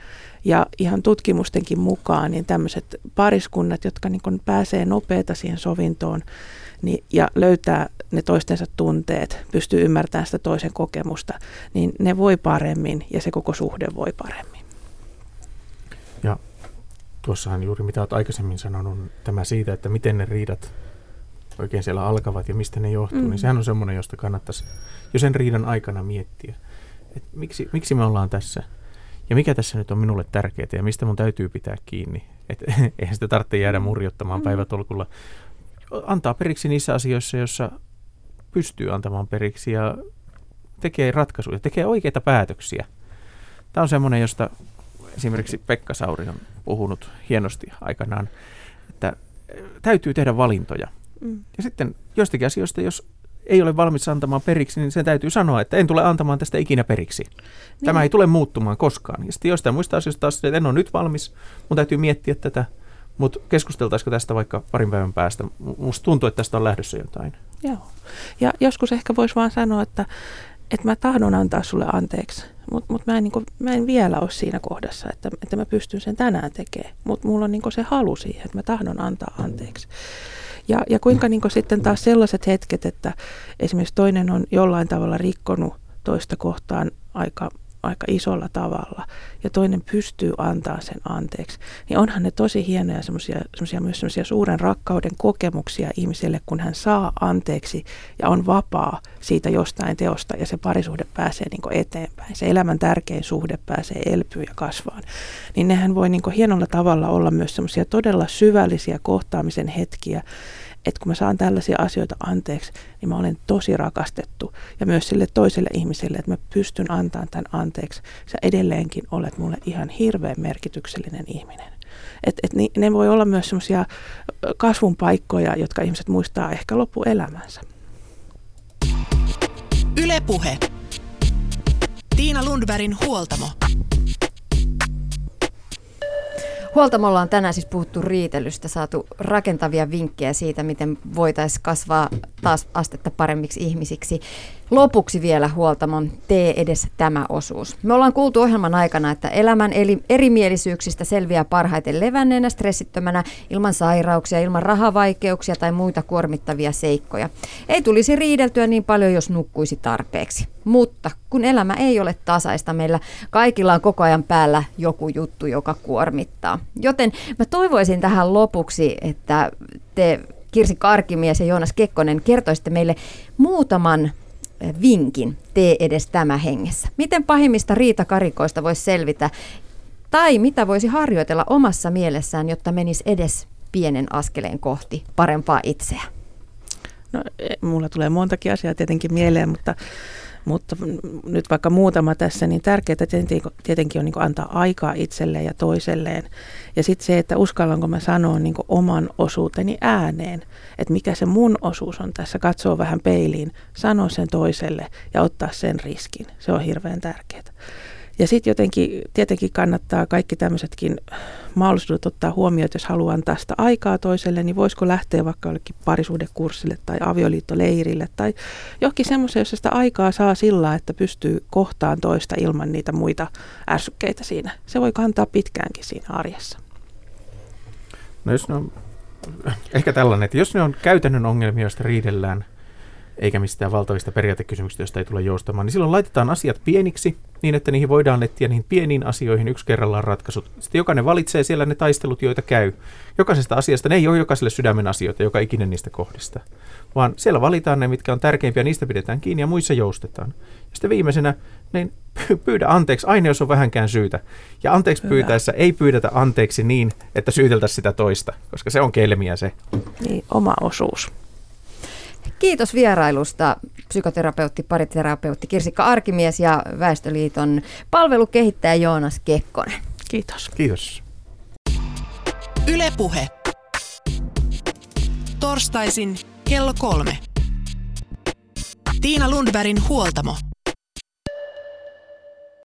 Ja ihan tutkimustenkin mukaan, niin tämmöiset pariskunnat, jotka niin pääsee nopeata siihen sovintoon, niin, ja löytää ne toistensa tunteet, pystyy ymmärtämään sitä toisen kokemusta, niin ne voi paremmin ja se koko suhde voi paremmin. Ja tuossahan juuri mitä olet aikaisemmin sanonut, tämä siitä, että miten ne riidat oikein siellä alkavat ja mistä ne johtuu, niin mm. niin sehän on semmoinen, josta kannattaisi jo sen riidan aikana miettiä, että miksi, miksi me ollaan tässä ja mikä tässä nyt on minulle tärkeää ja mistä mun täytyy pitää kiinni. Että (laughs) eihän sitä tarvitse jäädä murjottamaan mm. päivätolkulla antaa periksi niissä asioissa, joissa pystyy antamaan periksi ja tekee ratkaisuja, tekee oikeita päätöksiä. Tämä on semmoinen, josta esimerkiksi Pekka Sauri on puhunut hienosti aikanaan, että täytyy tehdä valintoja. Mm. Ja sitten joistakin asioista, jos ei ole valmis antamaan periksi, niin sen täytyy sanoa, että en tule antamaan tästä ikinä periksi. Niin. Tämä ei tule muuttumaan koskaan. Ja sitten jostain muista asioista taas, että en ole nyt valmis, mun täytyy miettiä tätä – mutta keskusteltaisiko tästä vaikka parin päivän päästä? Musta tuntuu, että tästä on lähdössä jotain. Joo. Ja joskus ehkä voisi vaan sanoa, että, että mä tahdon antaa sulle anteeksi, mutta mut mä, en, niin mä en vielä ole siinä kohdassa, että, että mä pystyn sen tänään tekemään. Mutta mulla on niin se halu siihen, että mä tahdon antaa anteeksi. Ja, ja kuinka niin sitten taas sellaiset hetket, että esimerkiksi toinen on jollain tavalla rikkonut toista kohtaan aika aika isolla tavalla ja toinen pystyy antaa sen anteeksi, niin onhan ne tosi hienoja semmoisia, semmoisia myös semmoisia suuren rakkauden kokemuksia ihmiselle, kun hän saa anteeksi ja on vapaa siitä jostain teosta ja se parisuhde pääsee niin eteenpäin. Se elämän tärkein suhde pääsee elpyyn ja kasvaan. Niin nehän voi niin hienolla tavalla olla myös semmoisia todella syvällisiä kohtaamisen hetkiä, että kun mä saan tällaisia asioita anteeksi, niin mä olen tosi rakastettu. Ja myös sille toiselle ihmiselle, että mä pystyn antamaan tämän anteeksi. Sä edelleenkin olet mulle ihan hirveän merkityksellinen ihminen. Et, et ne voi olla myös semmoisia kasvun paikkoja, jotka ihmiset muistaa ehkä loppuelämänsä. Ylepuhe. Tiina Lundbergin huoltamo. Huoltamolla on tänään siis puhuttu riitelystä, saatu rakentavia vinkkejä siitä, miten voitaisiin kasvaa taas astetta paremmiksi ihmisiksi. Lopuksi vielä huoltamon tee edes tämä osuus. Me ollaan kuultu ohjelman aikana, että elämän eli erimielisyyksistä selviää parhaiten levänneenä, stressittömänä, ilman sairauksia, ilman rahavaikeuksia tai muita kuormittavia seikkoja. Ei tulisi riideltyä niin paljon, jos nukkuisi tarpeeksi. Mutta kun elämä ei ole tasaista, meillä kaikilla on koko ajan päällä joku juttu, joka kuormittaa. Joten mä toivoisin tähän lopuksi, että te Kirsi Karkimies ja Joonas Kekkonen kertoisitte meille muutaman vinkin, tee edes tämä hengessä. Miten pahimmista riitakarikoista voisi selvitä tai mitä voisi harjoitella omassa mielessään, jotta menisi edes pienen askeleen kohti parempaa itseä? No, e, mulla tulee montakin asiaa tietenkin mieleen, mutta mutta nyt vaikka muutama tässä, niin tärkeää tietenkin on niin antaa aikaa itselleen ja toiselleen. Ja sitten se, että uskallanko mä sanoa niin oman osuuteni ääneen, että mikä se mun osuus on tässä, katsoa vähän peiliin, sanoa sen toiselle ja ottaa sen riskin. Se on hirveän tärkeää. Ja sitten jotenkin tietenkin kannattaa kaikki tämmöisetkin mahdollisuudet ottaa huomioon, että jos haluaa antaa sitä aikaa toiselle, niin voisiko lähteä vaikka jollekin parisuhdekurssille tai avioliittoleirille tai johonkin semmoiseen, jossa sitä aikaa saa sillä, että pystyy kohtaan toista ilman niitä muita ärsykkeitä siinä. Se voi kantaa pitkäänkin siinä arjessa. No jos ne on, (laughs) ehkä tällainen, että jos ne on käytännön ongelmia, joista riidellään, eikä mistään valtavista periaatekysymyksistä, joista ei tule joustamaan, niin silloin laitetaan asiat pieniksi niin, että niihin voidaan etsiä niihin pieniin asioihin yksi kerrallaan ratkaisut. Sitten jokainen valitsee siellä ne taistelut, joita käy. Jokaisesta asiasta ne ei ole jokaiselle sydämen asioita, joka ikinen niistä kohdista, vaan siellä valitaan ne, mitkä on tärkeimpiä, niistä pidetään kiinni ja muissa joustetaan. Ja sitten viimeisenä, niin (laughs) pyydä anteeksi aina, jos on vähänkään syytä. Ja anteeksi Hyvä. pyytäessä ei pyydetä anteeksi niin, että syyteltäisiin sitä toista, koska se on kelmiä se. Niin, oma osuus. Kiitos vierailusta psykoterapeutti, pariterapeutti Kirsikka Arkimies ja Väestöliiton palvelukehittäjä Joonas Kekkonen. Kiitos. Kiitos. Ylepuhe. Torstaisin kello kolme. Tiina Lundbergin huoltamo.